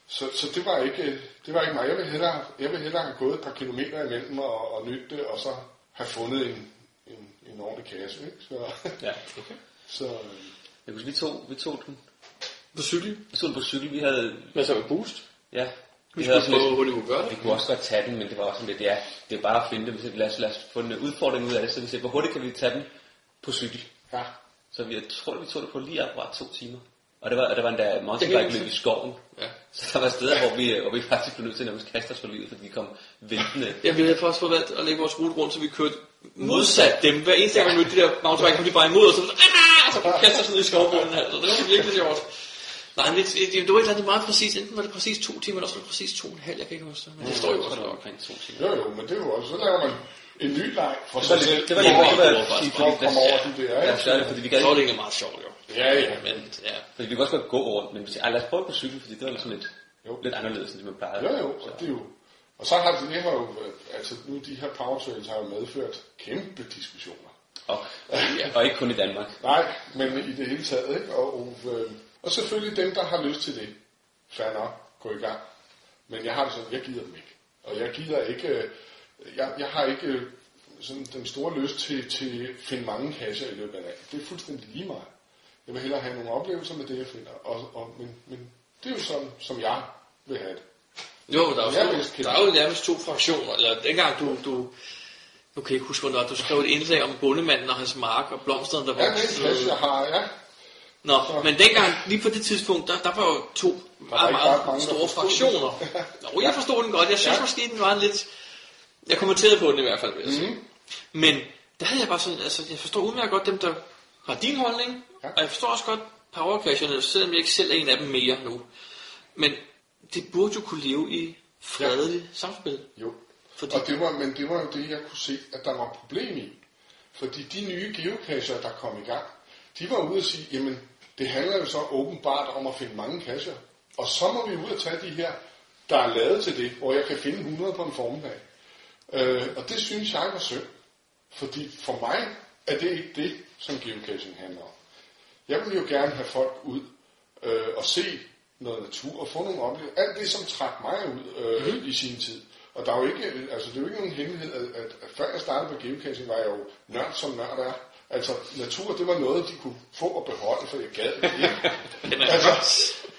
L: så, så det var ikke det var ikke mig. Jeg ville hellere, jeg ville hellere have gået et par kilometer imellem og, og nytte det, og så have fundet en, en, en ordentlig kasse. Ikke? Så,
E: Ja, okay.
L: så, øh,
E: Jeg husker, vi tog, vi tog den.
A: På cykel?
E: Vi den på cykel. Vi havde...
A: Hvad så med boost?
E: Ja.
A: Vi
E: havde
A: skulle
E: også
A: kunne gøre det.
E: Vi kunne også godt tage den, men det var også sådan lidt, ja, det er bare at finde det. Vi lad os, lad os få en udfordring ud af det, så vi ser, hvor hurtigt kan vi tage den på cykel.
L: ja.
E: Så vi, jeg tror, vi tog det på lige akkurat to timer. Og det var, og der var en der
A: Det
E: mountainbike løb i skoven.
A: Ja.
E: Så der var steder, hvor vi, hvor vi faktisk blev nødt til at nærmest kaste os for livet, fordi vi kom væltende.
A: Ja, vi havde faktisk forvalgt at lægge vores rute rundt, så vi kørte modsat dem. Hver eneste gang, vi mødte de der mountainbike, kom de bare imod os, og så, ah, så kastede os ned i skovbunden her. Så det var virkelig sjovt. Nej, men det, det, det var et eller andet meget præcis. Enten var det præcis to timer, eller også var det præcis to og en halv. Jeg kan ikke huske det. Men det står jo også
E: der var omkring to timer.
L: Jo, jo, men det er jo også, så laver man en ny leg for
E: Det var
L: sig
E: lidt-
L: selv.
E: det var
L: for
E: lidt-
L: at-
E: det var-
L: for
E: fordi-
L: at komme over de der,
E: Ja,
L: ikke?
E: så er det, fordi vi gad
A: Så var det
E: ikke.
A: egentlig meget sjovt, jo.
L: Ja, ja.
A: Men, ja.
E: Fordi vi kunne også godt gå over, men vi "Ej, lad os prøve på cykel, fordi det var sådan lidt,
L: Jo.
E: lidt anderledes, end det man plejede.
L: Jo, jo, og det er jo... Og så har det, det har jo, altså nu de her power trails har jo medført kæmpe diskussioner.
E: Og, og ikke kun i Danmark.
L: Nej, men i det hele taget, ikke? Og, og, øh, og selvfølgelig dem, der har lyst til det, fair nok, gå i gang. Men jeg har det sådan, jeg gider dem ikke. Og jeg gider ikke, øh, jeg, jeg har ikke øh, sådan den store lyst til, til at finde mange kasser i løbet af dagen. Det er fuldstændig lige meget. Jeg vil hellere have nogle oplevelser med det, jeg finder. Og, og, men, men det er jo sådan, som jeg vil have det.
A: Jo, der er, jo,
L: vidste
A: der er jo nærmest to fraktioner. Eller dengang du, du, nu kan jeg ikke huske, hvornår du skrev et indslag om bondemanden og hans mark og blomsterne, der
L: Ja, det er
A: voksede.
L: jeg har, ja.
A: Nå, men dengang, lige på det tidspunkt, der, der var jo to meget, meget
L: der
A: store fraktioner. Nå, jeg forstod den godt. Jeg synes
L: Ja.
A: måske, den var lidt... Jeg kommenterede på den i hvert fald, vil jeg sige.
L: Mhm.
A: Men der havde jeg bare sådan, altså jeg forstår udmærket godt dem, der har din holdning,
L: Ja.
A: og jeg forstår også godt powercasherne, selvom jeg ikke selv er en af dem mere nu. Men det burde jo kunne leve i fredelig ja. samspil.
L: Jo.
A: Fordi...
L: Og det var, men det var jo det, jeg kunne se, at der var problem i. Fordi de nye geocacher, der kom i gang, de var ude og sige, jamen, det handler jo så åbenbart om at finde mange cacher. Og så må vi ud og tage de her, der er lavet til det, hvor jeg kan finde 100 på en formiddag. Øh, og det synes jeg var synd. Fordi for mig er det ikke det, som geocaching handler om. Jeg vil jo gerne have folk ud øh, og se noget natur og få nogle oplevelser. Alt det, som trak mig ud øh, mm. i sin tid. Og der er jo ikke, altså det er jo ikke nogen hemmelighed, at, at, at før jeg startede på geocaching, var jeg jo nørd som nørd er. Altså natur, det var noget, de kunne få og beholde, for jeg gad det ikke. altså,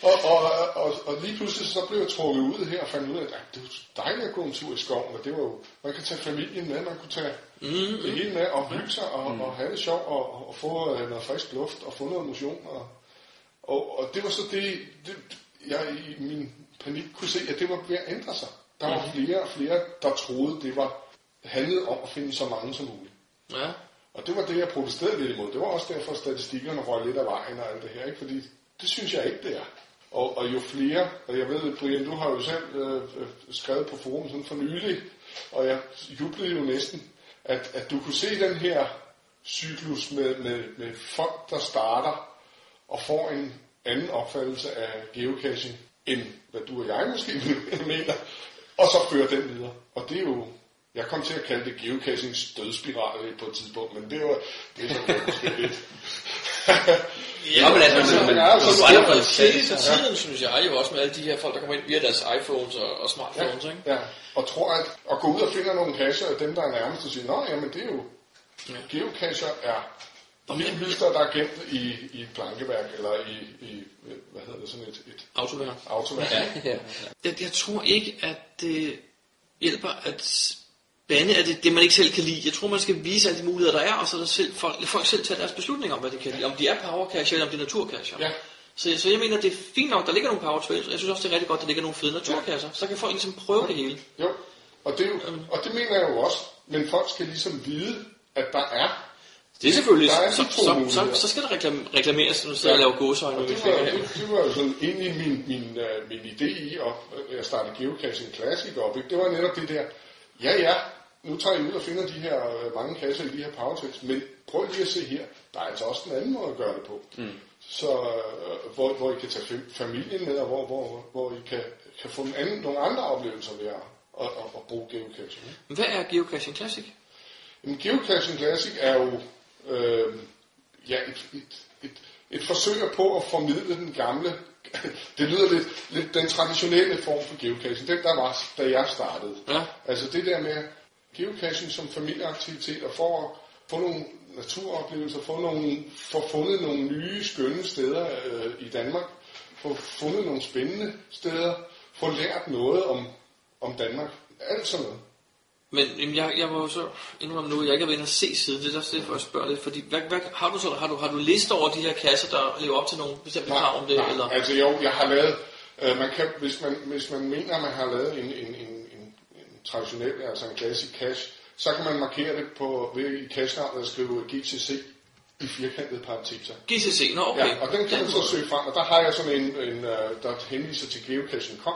L: og, og, og, og, lige pludselig så blev jeg trukket ud her og fandt ud af, at det var dejligt at gå en tur i skoven, og det var jo, man kan tage familien med, man kunne tage mm, mm. det hele med og hygge sig og, mm. og have det sjovt og, og få uh, noget frisk luft og få noget motion. Og, og, og det var så det, det, jeg i min panik kunne se, at det var ved at ændre sig. Der var flere og flere, der troede, det var handlede om at finde så mange som muligt.
A: Ja.
L: Og det var det, jeg protesterede lidt imod. Det var også derfor, statistikkerne røg lidt af vejen og alt det her. Ikke? Fordi det synes jeg ikke, det er. Og, og jo flere, og jeg ved, Brian, du har jo selv øh, øh skrevet på forum sådan for nylig, og jeg jublede jo næsten, at, at du kunne se den her cyklus med, med, med folk, der starter og får en anden opfattelse af geocaching, end hvad du og jeg måske mener, og så fører den videre. Og det er jo, jeg kom til at kalde det geocachings dødsspiral på et tidspunkt, men det var, det er så måske lidt.
A: Ja, men altså,
L: altså,
A: men,
L: ja,
A: men,
L: så
A: men,
L: du allerede
A: allerede
L: tidligt,
A: tidligt til
L: ja.
A: tiden, synes jeg jo også med alle de her folk, der kommer ind via deres iPhones og, og smartphones,
L: ja,
A: ikke?
L: Ja, og tror at at gå ud og finde nogle cacher af dem, der er nærmest og sige, nå, jamen det er jo, ja. geocacher er livlister, der er gemt i, i et plankeværk, eller i, i, hvad hedder det, sådan et, et
A: Autoværk.
L: autoværk.
A: Ja, ja. Jeg, jeg tror ikke, at det hjælper at bande af det, det, man ikke selv kan lide. Jeg tror, man skal vise alle de muligheder, der er, og så er der selv, folk, folk selv tage deres beslutninger om, hvad de kan lide. Om de er powercacher, eller om de er naturcacher.
L: Ja.
A: Så, så jeg mener, det er fint nok, der ligger nogle power trails, og jeg synes også, det er rigtig godt, der ligger nogle fede naturkasser. Så kan folk ligesom prøve det hele.
L: Jo, og det, er jo, og det mener jeg jo også, men folk skal ligesom vide, at der er
A: Det er selvfølgelig,
L: der er
A: så, så, så, så, skal der reklam, reklameres, når du sidder og laver gåsøjne.
L: Og det var, det, det var sådan egentlig min, min, uh, min idé i at, at starte Geocaching Classic op. Ikke? Det var netop det der, ja ja, nu tager I ud og finder de her uh, mange kasser i de her powertrails, men prøv lige at se her, der er altså også en anden måde at gøre det på.
B: Mm.
L: Så uh, hvor, hvor I kan tage fam- familien med, og hvor, hvor, hvor I kan, kan få en anden, nogle andre oplevelser ved at, at, at, at bruge geocaching.
A: Hvad er Geocaching Classic?
L: En Geocaching Classic er jo øh, ja, et, et, et, et forsøg på at formidle den gamle, det lyder lidt, lidt den traditionelle form for geocaching, den der var, da jeg startede.
A: Ja.
L: Altså det der med geocaching som familieaktivitet og for at få nogle naturoplevelser, få, nogle, få fundet nogle nye skønne steder øh, i Danmark, få fundet nogle spændende steder, få lært noget om, om Danmark. Alt sådan noget.
A: Men jamen, jeg, jeg må jo så indrømme nu, at jeg ikke har været inde og se siden. Det er også derfor, jeg spørger lidt. Fordi, hvad, hvad, har, du så, har, du, har du liste over de her kasser, der lever op til nogle bestemte krav om det?
L: Nej,
A: eller?
L: altså jo, jeg har lavet, øh, man kan, hvis, man, hvis man mener, at man har lavet en, en, en, en, en traditionel, altså en classic cache, så kan man markere det på, ved i cache-navnet at skrive GCC i firkantede parenteser.
A: GCC, nå okay.
L: Ja, og den kan man så søge frem, og der har jeg sådan en, en øh, der henviser til geocaching.com,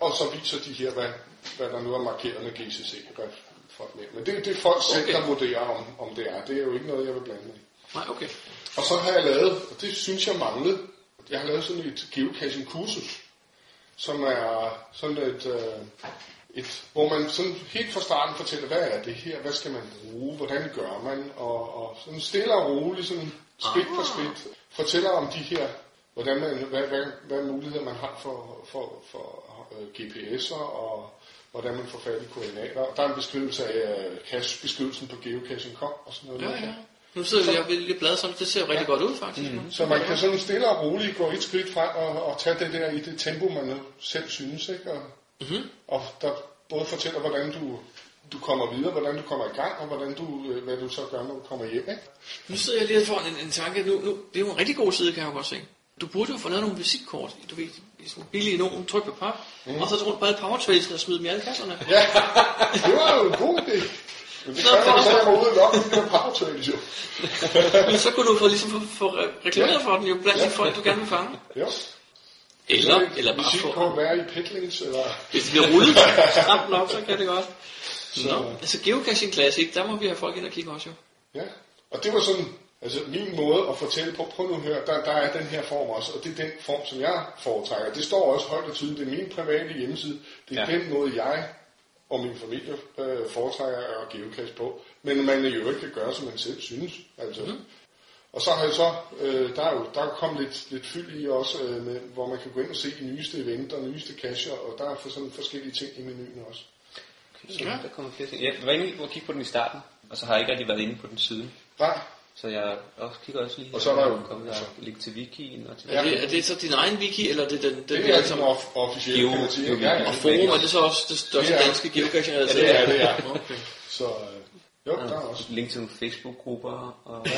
L: og så viser de her, hvad, hvad der nu er markeret med GCC. Hvad folk. Men det, det er folk selv,
A: Okay.
L: der vurderer, om, om det er. Det er jo ikke noget, jeg vil blande mig i.
A: Nej, okay.
L: Og så har jeg lavet, og det synes jeg manglede, jeg har lavet sådan et geocaching kursus, som er sådan et, øh, et, hvor man sådan helt fra starten fortæller, hvad er det her, hvad skal man bruge, hvordan gør man, og, og sådan stille og roligt, sådan skridt for skridt, fortæller om de her, hvordan man, hvad, hvad, hvad muligheder man har for, for, for øh, GPS'er, og hvordan man får fat i koordinater. Og der er en beskrivelse af øh, cache-beskrivelsen på geocaching.com og sådan noget.
A: Ja, ja. Nu sidder vi og vil lige bladre sammen. Det ser rigtig godt ud, faktisk. Mm.
L: Så man kan sådan stille og roligt gå et skridt frem og, og tage det der i det tempo, man selv synes. Ikke? Og,
A: mm-hmm.
L: og der både fortæller, hvordan du, du kommer videre, hvordan du kommer i gang, og hvordan du, øh, hvad du så gør, når du kommer hjem. Ikke?
A: Nu sidder jeg lige får en, en tanke. Nu, nu, det er jo en rigtig god side, kan jeg jo godt se. Du burde jo få lavet nogle visitkort. Du ved, sådan billige nogen, tryk på pap. Mm. Og så rundt på alle powertrailsene og smide dem i alle kasserne.
L: Ja, det var jo en god idé. Men det
A: Så
L: kræver
A: for,
L: jeg mig ud og logge den der power trade, jo.
A: Men så kunne du få, ligesom få, få re- reklameret for den jo blandt de folk, du gerne vil fange.
L: Jo.
A: Eller,
L: Så
A: eller bare få...
L: kunne være i pitlings, eller...
A: Hvis det bliver rullet stramt nok, så kan det godt.
L: Så-
A: Nå, altså Geocaching Classic, der må vi have folk ind og kigge også jo.
L: Ja, og det var sådan, altså min måde at fortælle på, prøv nu at høre, der, der er den her form også, og det er den form, som jeg foretrækker. Det står også højt og tydeligt, det er min private hjemmeside, det er
E: ja.
L: den måde, jeg og min familie øh, foretrækker at geocache på, men man jo ikke kan gøre, som man selv synes. Altså. Mm. Og så har jeg så, øh, der er jo der er kommet lidt, lidt fyld i også, øh, med, hvor man kan gå ind og se de nyeste eventer, nyeste cacher, og der er for sådan forskellige ting i menuen også.
E: Så der kommer flere ting. Jeg var inde og kigge på den i starten, og så har jeg ikke rigtig været inde på den siden.
L: Nej.
E: Så jeg også kigger også lige
L: Og så er der jo-
E: kommet
L: altså-
E: der link til wikien og til
A: Er det, er det så din egen wiki, eller er det den, den
L: Det er
A: alle
L: som
A: sammen-
L: off- officielt, kan man sige. Ja, ja.
A: Og forum, er det så også det største
L: er-
A: danske geocaching
L: Ja, det er det, ja.
A: Okay.
L: Så øh, jo, der er også.
E: link til nogle Facebook-grupper og,
L: Og du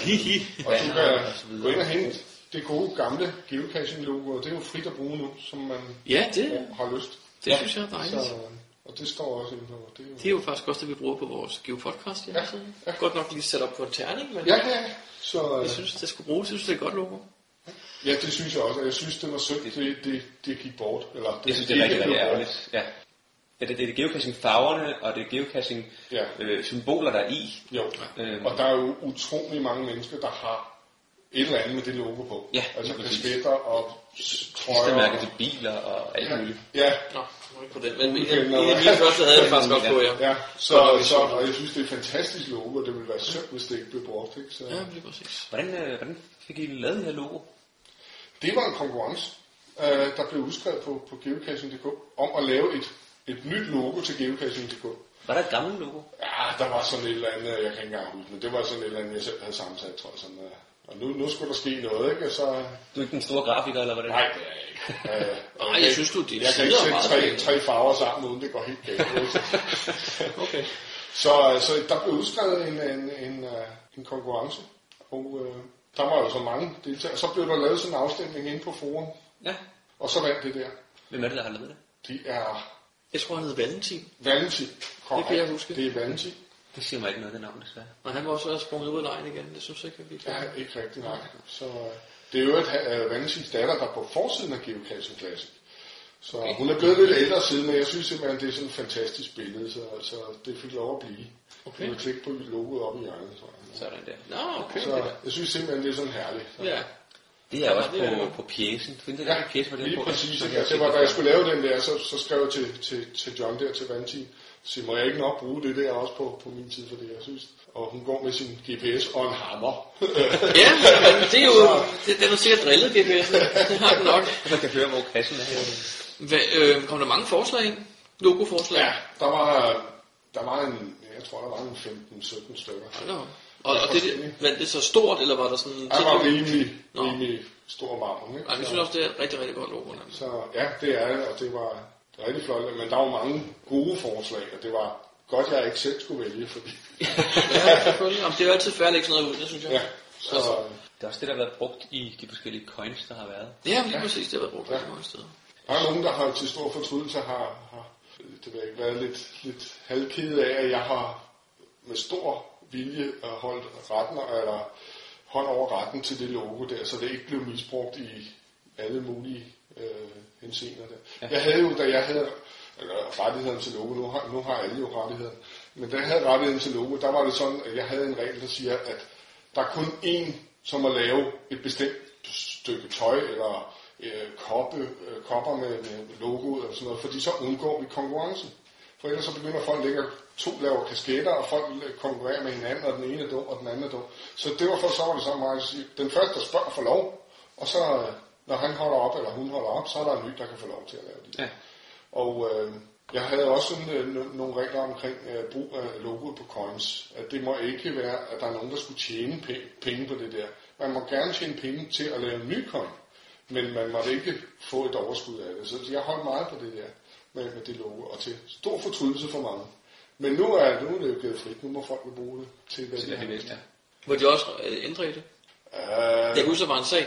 L: kan gå ind og hente det gode gamle geocaching-logo, og det er jo frit at bruge nu, som man
A: Ja, det-
L: har lyst.
A: det synes jeg er dejligt.
L: Så, og det står også inde på. Det er jo...
A: Det er jo faktisk også det, vi bruger på vores geopodcast hjemmeside. Ja, Godt nok lige sat op på en terning, men
L: Ja, ja. Så, øh,
A: jeg synes, det skulle bruges. Jeg synes, det er godt logo.
L: Ja, det synes jeg også, og jeg synes, det var synd, det, det, det gik bort. Eller,
E: Jeg synes, det er rigtig, rigtig ærgerligt. Ja. Ja, det, det er geocaching farverne, og det er geocaching
L: Ja.
E: øh, symboler, der er i.
L: Jo,
E: Øhm.
L: og der er jo utrolig mange mennesker, der har et eller andet med det logo på.
E: Ja,
L: altså kasketter og trøjer.
E: Klistermærker til biler og alt
L: Ja.
E: muligt.
L: Ja.
A: Nå, nu er ikke på den. Men en
L: Okay, nå.
A: af mine første havde jeg faktisk også på, ja.
L: Ja, så,
A: nok,
L: så, og jeg synes, det er et fantastisk logo, og det ville være synd, hvis det ikke blev brugt. Ikke? Så,
A: Ja, lige præcis.
E: Hvordan, øh, hvordan fik I lavet det her logo?
L: Det var en konkurrence, øh, der blev udskrevet på, på geocaching.dk om at lave et, et nyt logo til geocaching.dk.
E: Var der et gammelt logo?
L: Ja, der var sådan et eller andet, jeg kan ikke engang huske, men det var sådan et eller andet, jeg selv havde sammensat, tror jeg. Sådan, øh, og nu, nu skulle der ske noget, ikke? Og så,
E: Du er ikke den store grafiker, eller hvordan?
L: nej, det er jeg ikke. Øh,
A: Nej, jeg synes, du- dine
L: Jeg kan ikke sætte tre, tre farver sammen, uden det går helt galt.
A: Okay.
L: Så, så der blev udskrevet en, en, en, øh, en konkurrence, og øh, der var jo så mange deltagere. Så blev der lavet sådan en afstemning inde på forum,
E: Ja.
L: og så vandt det der.
E: Hvem er det, der har lavet det?
L: Det er
A: Jeg tror, han hed Valentin.
L: Valentin.
A: Det kan jeg huske.
L: Det er Valentin.
E: Det siger mig ikke noget, det navn, desværre.
A: Og han var også sprunget ud af lejen igen. Det synes jeg ikke, at vi kan.
L: Ja, ikke rigtig nok. Så øh, det er jo et uh, Valentins datter, der er på forsiden af Geocaching Classic. Så okay. hun er blevet lidt ældre siden, men jeg synes simpelthen, det er sådan et fantastisk billede, så altså, det fik lov at blive.
A: Okay.
L: Jeg vil klikke på logoet op i hjørnet, tror jeg.
E: Sådan der.
A: Nå, okay.
L: Så jeg synes simpelthen, det er sådan herligt. Så.
A: Ja.
E: Det er også
A: det er
E: på,
A: jo-
E: på pjæsen. Find det
L: Ja,
E: der pjæse, hvor det
L: lige
E: på.
L: præcis.
E: Så
L: Altså, det var, da jeg skulle lave den der, så, så skrev jeg til, til, til John der, til Valentin, så må jeg ikke nok bruge det der også på, på min tid, for det jeg synes. Og hun går med sin GPS og en hammer.
A: Ja, men det er jo... Det, den er sikkert drillet, GPS'en. Det har den nok.
E: Man kan høre, hvor kassen er her.
A: Hvad, øh, kom der mange forslag ind? Logoforslag?
L: ja, der var, der var en, jeg tror, der var en 15-17 stykker.
A: Hold. Og, og det, det, var det så stort, eller var der sådan...
L: Der var rimelig,
A: Nå.
L: rimelig stor marmor. Ikke?
A: Ej, jeg synes også, det er rigtig, rigtig godt logo.
L: Så ja, det er det, og det var rigtig flot. Men der var mange gode forslag, og det var godt, jeg ikke selv skulle vælge, fordi...
A: Ja, selvfølgelig. Jamen, det er jo altid færdigt sådan noget ud, det synes jeg.
L: Ja,
A: Så,
L: så,
E: Det er også det, der har været brugt i de forskellige coins, der har været.
A: ja, lige præcis. Det har været brugt
L: Ja.
A: mange steder.
L: Der er nogen, der har til stor fortrydelse har, har det ved jeg ikke, været lidt, lidt halvkede af, at jeg har med stor vilje holdt retten, eller hånd over retten til det logo der, så det ikke blev misbrugt i alle mulige øh, henseender der. Ja. Jeg havde jo, da jeg havde eller rettigheden til logo, nu har, nu har alle jo rettigheden, men da jeg havde rettigheden til logo, der var det sådan, at jeg havde en regel, der siger, at der er kun én, som må lave et bestemt stykke tøj, eller øh, koppe, øh, kopper med, med logoet og sådan noget, fordi så undgår vi konkurrencen. For ellers så begynder folk at lægge to laver kasketter, og folk konkurrerer med hinanden, og den ene er dum, og den anden er dum. Så det var for så var det sådan meget at sige, den første, der spørger, får lov, og så når han holder op, eller hun holder op, så er der en ny, der kan få lov til at lave det.
E: Ja.
L: Og øh, jeg havde også sådan, øh, no- nogle regler omkring øh, brug af logoet på coins. At det må ikke være, at der er nogen, der skulle tjene pe- penge på det der. Man må gerne tjene penge til at lave en ny coin, men man måtte ikke få et overskud af det. Så jeg holdt meget på det der med, med det logo, og til stor fortrydelse for mange. Men nu er, nu er det jo givet frit. Nu må folk jo bruge det til, hvad de
E: det det
L: lyst
E: bedste.
A: Hvor de også øh, ændrede det.
L: Øh,
A: Jeg kan huske, der var en sag.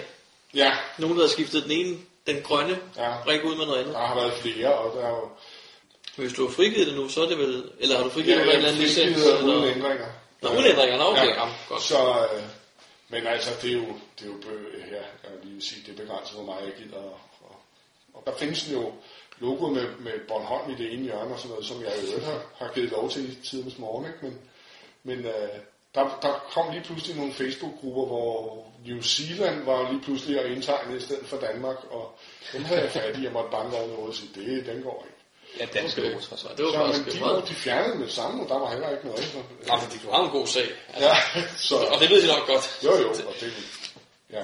L: ja,
A: Nogen, der havde skiftet den ene, den grønne,
L: Ja.
A: brik ud med noget andet.
L: der har været flere, og der er jo...
A: Hvis du har frigivet det nu, så er det vel... Eller har du frigivet
L: Ja,
A: ja, en eller
L: jeg
A: anden licens?
L: frigivet uden
A: Eller?
L: ændringer.
A: Nå, uden ændringer, okay,
L: ja.
A: jamen, godt.
L: Så, øh, men altså, det er jo, det er jo bø- her, jeg vil lige sige, det er begrænset, hvor meget jeg gider. Og, og, og der findes jo logo med, med Bornholm i det ene hjørne og sådan noget, som jeg i øvrigt har, har givet lov til i tidens morgen, ikke? Men, men øh, der, der kom lige pludselig nogle Facebook-grupper, hvor New Zealand var lige pludselig at indtegne i stedet for Danmark, og dem havde jeg fat i, jeg måtte banke over noget og sige, det, den går ikke.
E: Ja, danske okay. alt.
A: Det var
L: så,
A: faktisk
L: men de,
A: meget-
L: var, de fjernede med samme, og der var heller ikke noget. Så,
A: Ja, men de har en god sag. Altså,
L: Ja, så,
A: Og det ved de nok godt.
L: Jo, jo, og det, ja.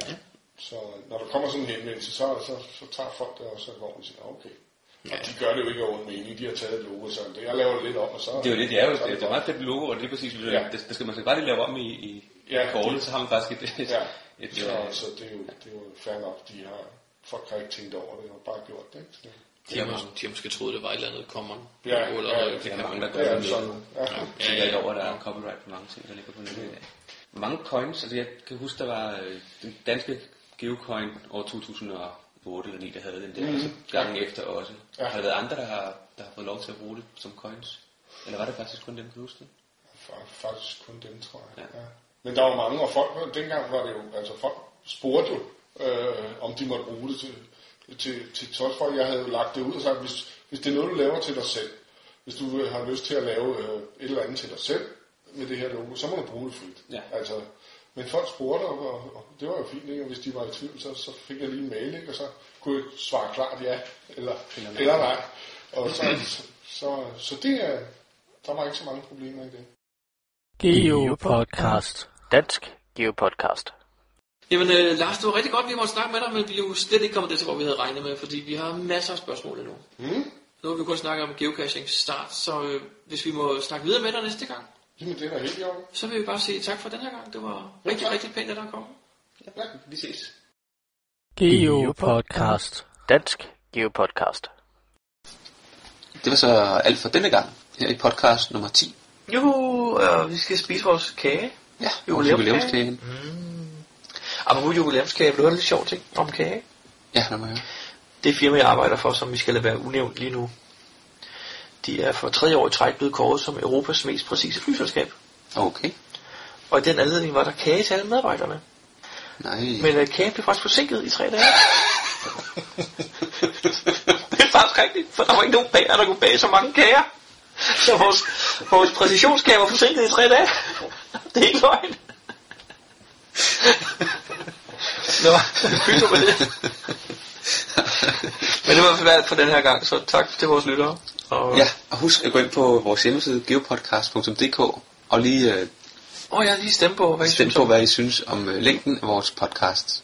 L: Så når der kommer sådan en henvendelse, så, så, så tager folk det også alvorligt og siger, okay. Og de gør det jo ikke over mening, de har taget et logo, så det, jeg laver det lidt om, og så...
E: Det er jo lidt, det er jo det, det er meget fedt logo, og det er præcis,
L: Ja.
E: ja. det, det, skal man bare lige lave om i, i
L: Ja,
E: ja, kortet,
L: det-
E: så har man faktisk et, et,
L: Ja,
E: et,
L: så,
E: øh,
L: så det, er jo, det er jo fair nok, de har... Folk har ikke tænkt over det, og bare gjort det. Ikke? Så det
A: De har, måske, de har måske troet, det var et eller andet common.
L: Ja,
A: eller
L: ja,
A: noget.
E: det er mange, der
L: Ja,
E: gør det
L: sådan,
E: med.
L: ja.
E: Ja, ja, ja. over, der er copyright på mange ting, der ligger på nettet i dag. Mange coins, altså jeg kan huske, der var øh, den danske Geocoin år 2008 eller 9, der havde den der, mm. altså gangen efter også.
L: Ja.
E: Ja. Har der været andre, der har, der har fået lov til at bruge det som coins? Eller var det faktisk kun dem, kan du huske det?
L: Fa- Faktisk kun dem, tror jeg.
E: Ja.
L: Ja. Men der var mange, og folk, dengang var det jo, altså folk spurgte jo, øh, om de måtte bruge det til, til, til tosfolk. Jeg havde jo lagt det ud og sagt, hvis, hvis det er noget, du laver til dig selv, hvis du øh, har lyst til at lave øh, et eller andet til dig selv med det her logo, så må du bruge det frit.
E: Ja.
L: Altså, men folk spurgte, og, og, og det var jo fint, ikke? og hvis de var i tvivl, så, så fik jeg lige en mail, ikke? og så kunne jeg svare klart ja, eller, Eller nej. Og så, så, så, så det er, der var ikke så mange problemer i det.
C: Geopodcast. Dansk Geopodcast.
A: Jamen, øh, Lars, det var rigtig godt, vi måtte snakke med dig, men vi er jo slet ikke kommet det til, hvor vi havde regnet med, fordi vi har masser af spørgsmål endnu.
L: Mm.
A: Nu har vi kun snakket om geocaching start, så øh, hvis vi må snakke videre med dig næste gang,
L: Jamen, det er da helt i orden.
A: så vil vi bare sige tak for den her gang. Det var rigtig,
L: tak.
A: rigtig pænt, at der kom.
L: Ja.
E: Vi ses.
C: Geopodcast. Dansk Geopodcast.
B: Det var så alt for denne gang, her i podcast nummer 10.
A: Juhu, øh, vi skal spise vores kage.
B: Ja,
A: Jubilæumskage.
B: jubilæumskagen.
A: Apropos jubilæumskage, vil du høre en lidt sjov ting om kage?
B: Ja, lad mig høre.
A: Det firma, jeg arbejder for, som vi skal lade være unævnt lige nu, de er for tredje år i træk blevet kåret som Europas mest præcise flyselskab.
B: Okay.
A: Og i den anledning var der kage til alle medarbejderne.
B: Nej.
A: Men uh, kagen blev faktisk forsinket i tre dage. det er faktisk rigtigt, for der var ikke nogen bager, der kunne bage så mange kager. Så vores, vores præcisionskage var forsinket i tre dage. det er ikke løgn. Nå, pytter med det. Men det var i hvert fald for den her gang, så tak til vores lyttere. Og,
B: Ja, og husk at gå ind på vores hjemmeside geopodcast.dk og lige øh,
A: Og jeg lige stemme på, hvad I
B: stemme
A: synes
B: på,
A: om.
B: hvad I synes om øh, længden af vores podcast.